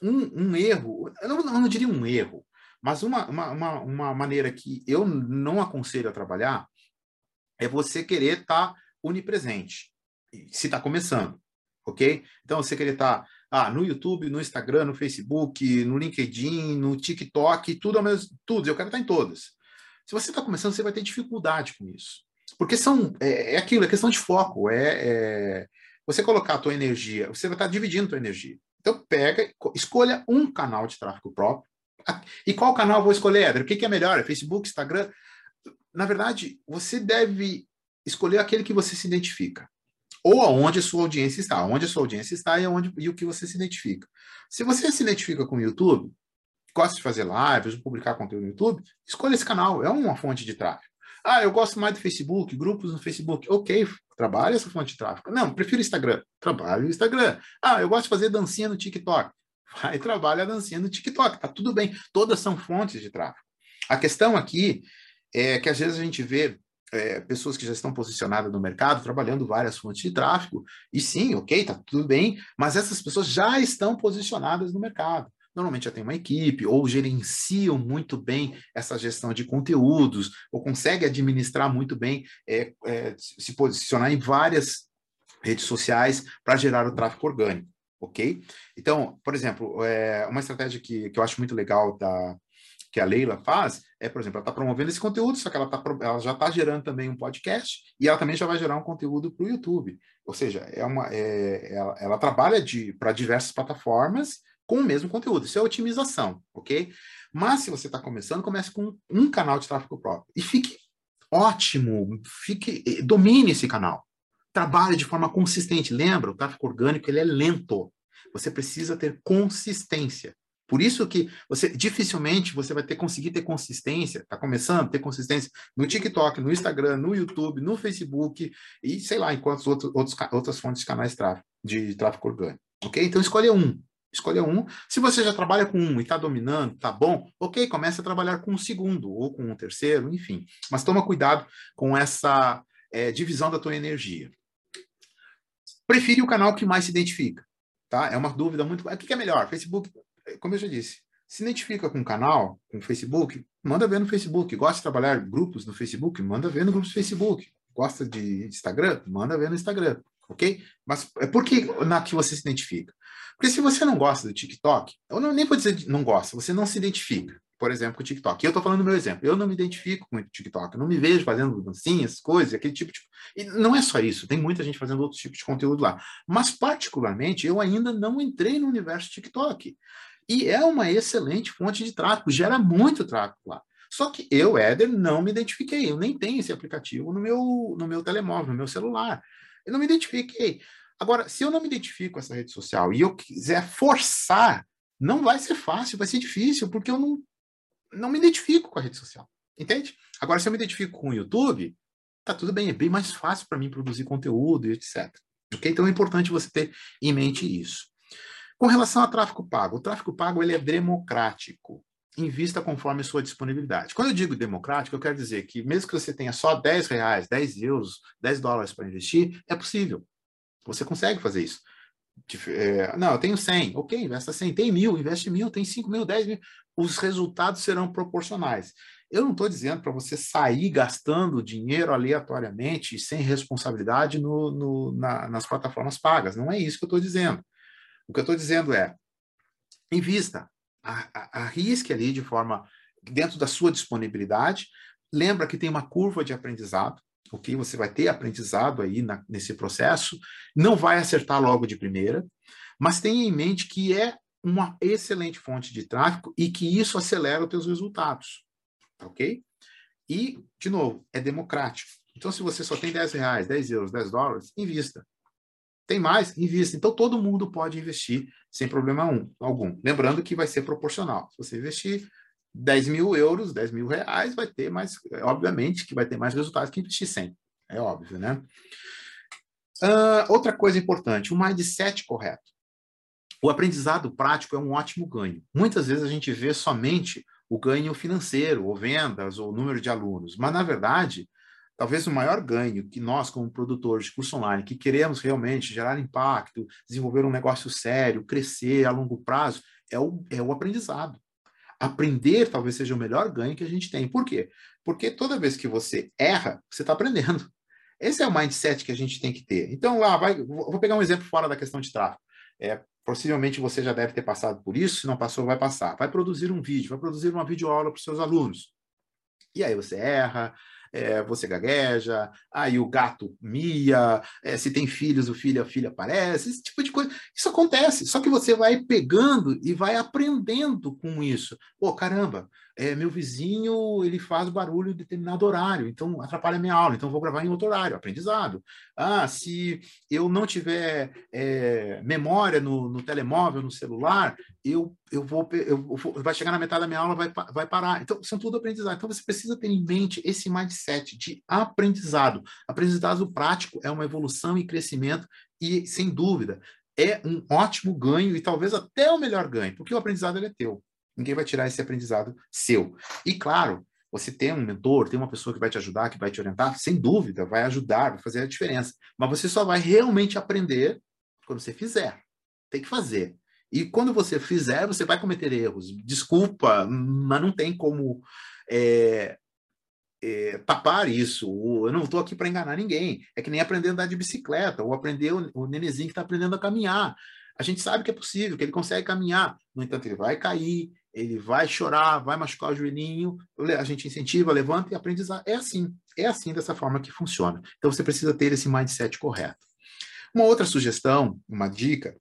Um, um erro, eu não, não diria um erro, mas uma, uma, uma, maneira que eu não aconselho a trabalhar é você querer estar tá onipresente, se está começando ok? Então, você querer estar tá, ah, no YouTube, no Instagram, no Facebook, no LinkedIn, no TikTok, tudo ao mesmo, tudo, eu quero estar em todas. Se você está começando, você vai ter dificuldade com isso. Porque são, é, é aquilo, é questão de foco, é, é, você colocar a tua energia, você vai estar dividindo a tua energia. Então, pega, escolha um canal de tráfego próprio. E qual canal vou escolher, Éder? O que, que é melhor? É Facebook, Instagram? Na verdade, você deve escolher aquele que você se identifica ou aonde a sua audiência está. Onde a sua audiência está e, aonde, e o que você se identifica. Se você se identifica com o YouTube, gosta de fazer lives, publicar conteúdo no YouTube, escolha esse canal, é uma fonte de tráfego. Ah, eu gosto mais do Facebook, grupos no Facebook. Ok, trabalhe essa fonte de tráfego. Não, prefiro Instagram. Trabalhe o Instagram. Ah, eu gosto de fazer dancinha no TikTok. Vai trabalha a dancinha no TikTok. Tá tudo bem. Todas são fontes de tráfego. A questão aqui é que às vezes a gente vê é, pessoas que já estão posicionadas no mercado, trabalhando várias fontes de tráfego, e sim, ok, tá tudo bem, mas essas pessoas já estão posicionadas no mercado. Normalmente já tem uma equipe, ou gerenciam muito bem essa gestão de conteúdos, ou conseguem administrar muito bem, é, é, se posicionar em várias redes sociais para gerar o tráfego orgânico, ok? Então, por exemplo, uma estratégia que, que eu acho muito legal da, que a Leila faz é, por exemplo, ela está promovendo esse conteúdo, só que ela, tá, ela já está gerando também um podcast e ela também já vai gerar um conteúdo para o YouTube. Ou seja, é uma, é, ela, ela trabalha para diversas plataformas com o mesmo conteúdo. Isso é otimização, ok? Mas se você está começando, comece com um canal de tráfego próprio. E fique ótimo, fique, domine esse canal. Trabalhe de forma consistente. Lembra, o tráfego orgânico ele é lento. Você precisa ter consistência. Por isso que você dificilmente você vai ter conseguir ter consistência, está começando a ter consistência no TikTok, no Instagram, no YouTube, no Facebook e sei lá, em quantas outros, outros, outras fontes de canais de tráfego, orgânico. Ok? Então escolha um. Escolha um. Se você já trabalha com um e está dominando, tá bom, ok, comece a trabalhar com um segundo ou com um terceiro, enfim. Mas toma cuidado com essa é, divisão da tua energia. Prefere o canal que mais se identifica. Tá? É uma dúvida muito. O que é melhor? Facebook, como eu já disse, se identifica com o canal, com o Facebook, manda ver no Facebook. Gosta de trabalhar grupos no Facebook? Manda ver no grupo do Facebook. Gosta de Instagram? Manda ver no Instagram, ok? Mas é por que na que você se identifica? Porque se você não gosta do TikTok, eu não, nem vou dizer não gosta, você não se identifica, por exemplo, com o TikTok. Eu estou falando do meu exemplo. Eu não me identifico com o TikTok, eu não me vejo fazendo dancinhas, coisas, aquele tipo de. E não é só isso, tem muita gente fazendo outros tipos de conteúdo lá. Mas, particularmente, eu ainda não entrei no universo TikTok. E é uma excelente fonte de tráfego, gera muito tráfego lá. Só que eu, Éder, não me identifiquei. Eu nem tenho esse aplicativo no meu, no meu telemóvel, no meu celular. Eu não me identifiquei. Agora, se eu não me identifico com essa rede social e eu quiser forçar, não vai ser fácil, vai ser difícil, porque eu não, não me identifico com a rede social. Entende? Agora, se eu me identifico com o YouTube, tá tudo bem, é bem mais fácil para mim produzir conteúdo e etc. Okay? Então é importante você ter em mente isso. Com relação ao tráfego pago, o tráfego pago ele é democrático. Invista conforme sua disponibilidade. Quando eu digo democrático, eu quero dizer que mesmo que você tenha só 10 reais, 10 euros, 10 dólares para investir, é possível. Você consegue fazer isso. É, não, eu tenho 100. Ok, investa 100. Tem mil, investe mil. Tem 5 mil, 10 mil. Os resultados serão proporcionais. Eu não estou dizendo para você sair gastando dinheiro aleatoriamente, sem responsabilidade no, no, na, nas plataformas pagas. Não é isso que eu estou dizendo. O que eu estou dizendo é, invista, arrisque ali de forma dentro da sua disponibilidade. Lembra que tem uma curva de aprendizado, ok? Você vai ter aprendizado aí na, nesse processo. Não vai acertar logo de primeira, Mas tenha em mente que é uma excelente fonte de tráfego e que isso acelera os teus resultados, ok? E, de novo, é democrático. Então, se você só tem 10 reais, 10 euros, 10 dólares, invista. Tem mais? Invista. Então, todo mundo pode investir sem problema algum. Lembrando que vai ser proporcional. Se você investir 10 mil euros, 10 mil reais, vai ter mais, obviamente, que vai ter mais resultados que investir 100. É óbvio, né? Uh, outra coisa importante, o mindset correto. O aprendizado prático é um ótimo ganho. Muitas vezes a gente vê somente o ganho financeiro, ou vendas, ou número de alunos, mas na verdade, talvez o maior ganho que nós, como produtores de curso online, que queremos realmente gerar impacto, desenvolver um negócio sério, crescer a longo prazo, é o, é o aprendizado. Aprender talvez seja o melhor ganho que a gente tem. Por quê? Porque toda vez que você erra, você está aprendendo. Esse é o mindset que a gente tem que ter. Então, lá, vai, vou pegar um exemplo fora da questão de tráfego. É, possivelmente você já deve ter passado por isso, se não passou, vai passar. Vai produzir um vídeo, vai produzir uma videoaula para os seus alunos. E aí você erra, é, você gagueja, aí o gato mia, é, se tem filhos, o filho, a filha aparece, esse tipo de coisa. Isso acontece, só que você vai pegando e vai aprendendo com isso. Pô, caramba, é, meu vizinho ele faz barulho em determinado horário, então atrapalha minha aula, então vou gravar em outro horário, aprendizado. Ah, se eu não tiver é, memória no, no, telemóvel, no celular, eu, eu, vou, eu vai chegar na metade da minha aula, vai, vai parar. Então, são tudo aprendizado. Então, você precisa ter em mente esse mindset de aprendizado. Aprendizado prático é uma evolução e crescimento, e, sem dúvida, é um ótimo ganho e talvez até o melhor ganho, porque o aprendizado é teu. Ninguém vai tirar esse aprendizado seu. E claro, você tem um mentor, tem uma pessoa que vai te ajudar, que vai te orientar, sem dúvida, vai ajudar, vai fazer a diferença. Mas você só vai realmente aprender quando você fizer. Tem que fazer. E quando você fizer, você vai cometer erros. Desculpa, mas não tem como é, é, tapar isso. Eu não estou aqui para enganar ninguém. É que nem aprender a andar de bicicleta, ou aprender o, o que está aprendendo a caminhar. A gente sabe que é possível, que ele consegue caminhar. No entanto, ele vai cair, ele vai chorar, vai machucar o joelhinho, a gente incentiva, levanta e aprendizar. É assim, é assim dessa forma que funciona. Então você precisa ter esse mindset correto. Uma outra sugestão, uma dica,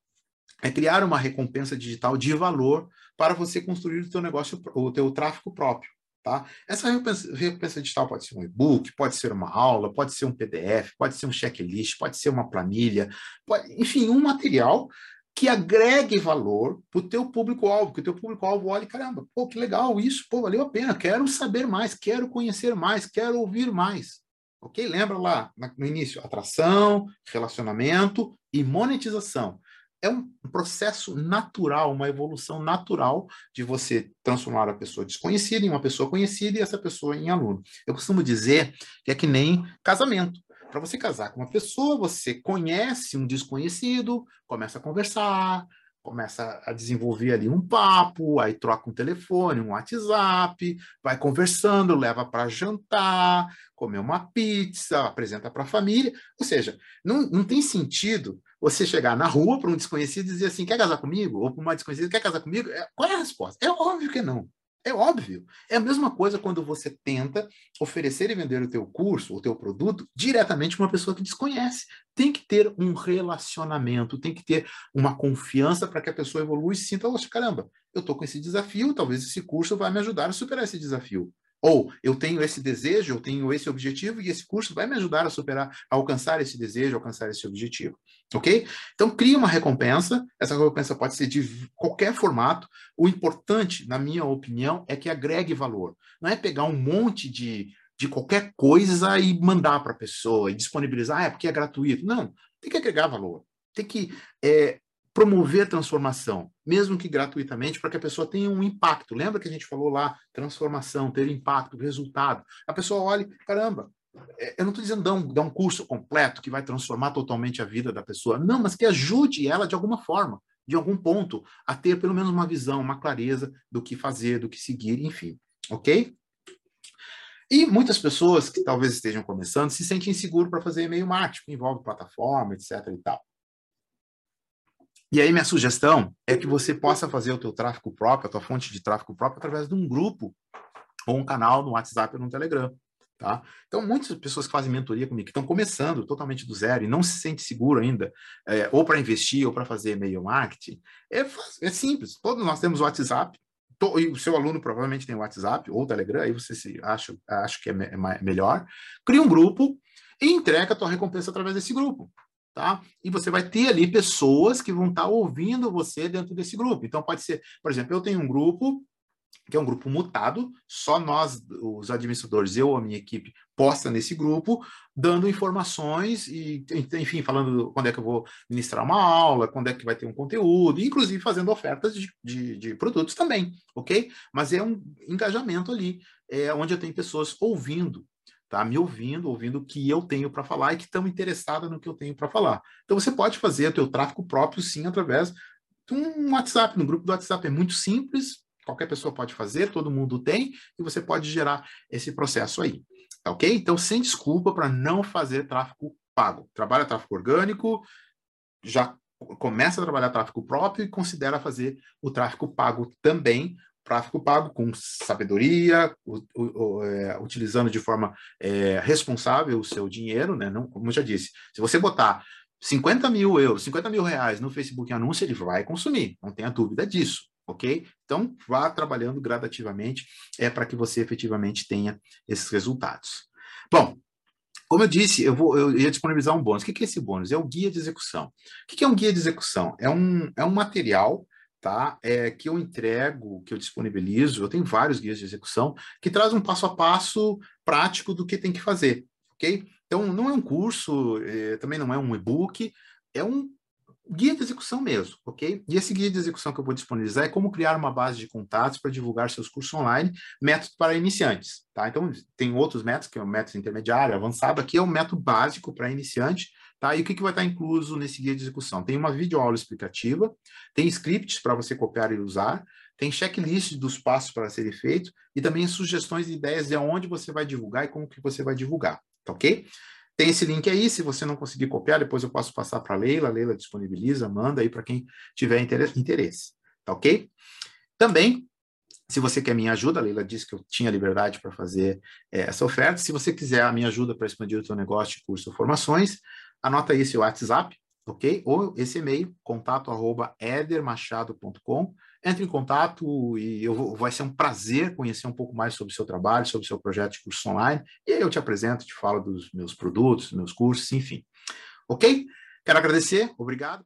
é criar uma recompensa digital de valor para você construir o teu negócio, o teu tráfego próprio. Tá? Essa recompensa, recompensa digital pode ser um e-book, pode ser uma aula, pode ser um PDF, pode ser um checklist, pode ser uma planilha, pode, enfim, um material que agregue valor para o teu público-alvo, que o teu público-alvo olhe, caramba, pô, que legal isso, pô, valeu a pena, quero saber mais, quero conhecer mais, quero ouvir mais. Ok? Lembra lá no início, atração, relacionamento e monetização. É um processo natural, uma evolução natural de você transformar a pessoa desconhecida em uma pessoa conhecida e essa pessoa em aluno. Eu costumo dizer que é que nem casamento. Para você casar com uma pessoa, você conhece um desconhecido, começa a conversar, começa a desenvolver ali um papo, aí troca um telefone, um WhatsApp, vai conversando, leva para jantar, comer uma pizza, apresenta para a família. Ou seja, não, não tem sentido você chegar na rua para um desconhecido e dizer assim: quer casar comigo? Ou para uma desconhecida, quer casar comigo? É, qual é a resposta? É óbvio que não. É óbvio. É a mesma coisa quando você tenta oferecer e vender o teu curso, o teu produto, diretamente para uma pessoa que desconhece. Tem que ter um relacionamento, tem que ter uma confiança para que a pessoa evolua e sinta, caramba, eu estou com esse desafio, talvez esse curso vai me ajudar a superar esse desafio. Ou eu tenho esse desejo, eu tenho esse objetivo e esse curso vai me ajudar a superar, a alcançar esse desejo, alcançar esse objetivo. Ok? Então, cria uma recompensa. Essa recompensa pode ser de qualquer formato. O importante, na minha opinião, é que agregue valor. Não é pegar um monte de, de qualquer coisa e mandar para a pessoa e disponibilizar, ah, é porque é gratuito. Não, tem que agregar valor. Tem que é, promover transformação, mesmo que gratuitamente, para que a pessoa tenha um impacto. Lembra que a gente falou lá, transformação, ter impacto, resultado. A pessoa olha, caramba, é, eu não estou dizendo dar um, dar um curso completo que vai transformar totalmente a vida da pessoa, não, mas que ajude ela de alguma forma, de algum ponto, a ter pelo menos uma visão, uma clareza do que fazer, do que seguir, enfim, ok? E muitas pessoas que talvez estejam começando se sentem inseguros para fazer e-mail marketing, envolve plataforma, etc. e tal. E aí minha sugestão é que você possa fazer o teu tráfego próprio, a tua fonte de tráfego próprio através de um grupo ou um canal no WhatsApp ou no Telegram, Tá? Então, muitas pessoas que fazem mentoria comigo, que estão começando totalmente do zero e não se sente seguro ainda, é, ou para investir ou para fazer e-mail marketing, é, é simples. Todos nós temos WhatsApp, to, e o seu aluno provavelmente tem WhatsApp ou Telegram, aí você se acha, acha que é, me, é melhor. Cria um grupo e entrega a tua recompensa através desse grupo. Tá? E você vai ter ali pessoas que vão estar tá ouvindo você dentro desse grupo. Então, pode ser, por exemplo, eu tenho um grupo que é um grupo mutado, só nós, os administradores, eu ou a minha equipe, posta nesse grupo, dando informações e, enfim, falando quando é que eu vou ministrar uma aula, quando é que vai ter um conteúdo, inclusive fazendo ofertas de, de, de produtos também, ok? Mas é um engajamento ali, é, onde eu tenho pessoas ouvindo, tá? Me ouvindo, ouvindo o que eu tenho para falar e que estão interessadas no que eu tenho para falar. Então você pode fazer o teu tráfego próprio, sim, através de um WhatsApp, no grupo do WhatsApp. É muito simples, qualquer pessoa pode fazer, todo mundo tem, e você pode gerar esse processo aí. Tá ok? Então, sem desculpa para não fazer tráfego pago. Trabalha tráfego orgânico, já começa a trabalhar tráfego próprio e considera fazer o tráfego pago também, tráfego pago com sabedoria, o, o, é, utilizando de forma é, responsável o seu dinheiro, né? Não, como eu já disse, se você botar 50 mil euros, 50 mil reais no Facebook anúncio, ele vai consumir, não tenha dúvida disso ok? Então, vá trabalhando gradativamente é para que você efetivamente tenha esses resultados. Bom, como eu disse, eu, vou, eu ia disponibilizar um bônus. O que é esse bônus? É o guia de execução. O que é um guia de execução? É um, é um material tá? É, que eu entrego, que eu disponibilizo, eu tenho vários guias de execução, que traz um passo a passo prático do que tem que fazer, ok? Então, não é um curso, é, também não é um e-book, é um guia de execução mesmo, ok? E esse guia de execução que eu vou disponibilizar é como criar uma base de contatos para divulgar seus cursos online, método para iniciantes, tá? Então, tem outros métodos, que é o método intermediário, avançado, aqui é o método básico para iniciante, tá? E o que, que vai estar incluso nesse guia de execução? Tem uma videoaula explicativa, tem scripts para você copiar e usar, tem checklist dos passos para serem feitos e também sugestões e ideias de aonde você vai divulgar e como que você vai divulgar, tá ok? Tem esse link aí, se você não conseguir copiar, depois eu posso passar para a Leila, a Leila disponibiliza, manda aí para quem tiver interesse, tá ok? Também, se você quer minha ajuda, a Leila disse que eu tinha liberdade para fazer é, essa oferta, se você quiser a minha ajuda para expandir o seu negócio curso ou formações, anota esse WhatsApp, ok? Ou esse e-mail, contato arroba edermachado.com, entre em contato e eu vou, vai ser um prazer conhecer um pouco mais sobre o seu trabalho, sobre o seu projeto de curso online, e aí eu te apresento, te falo dos meus produtos, meus cursos, enfim. Ok? Quero agradecer, obrigado.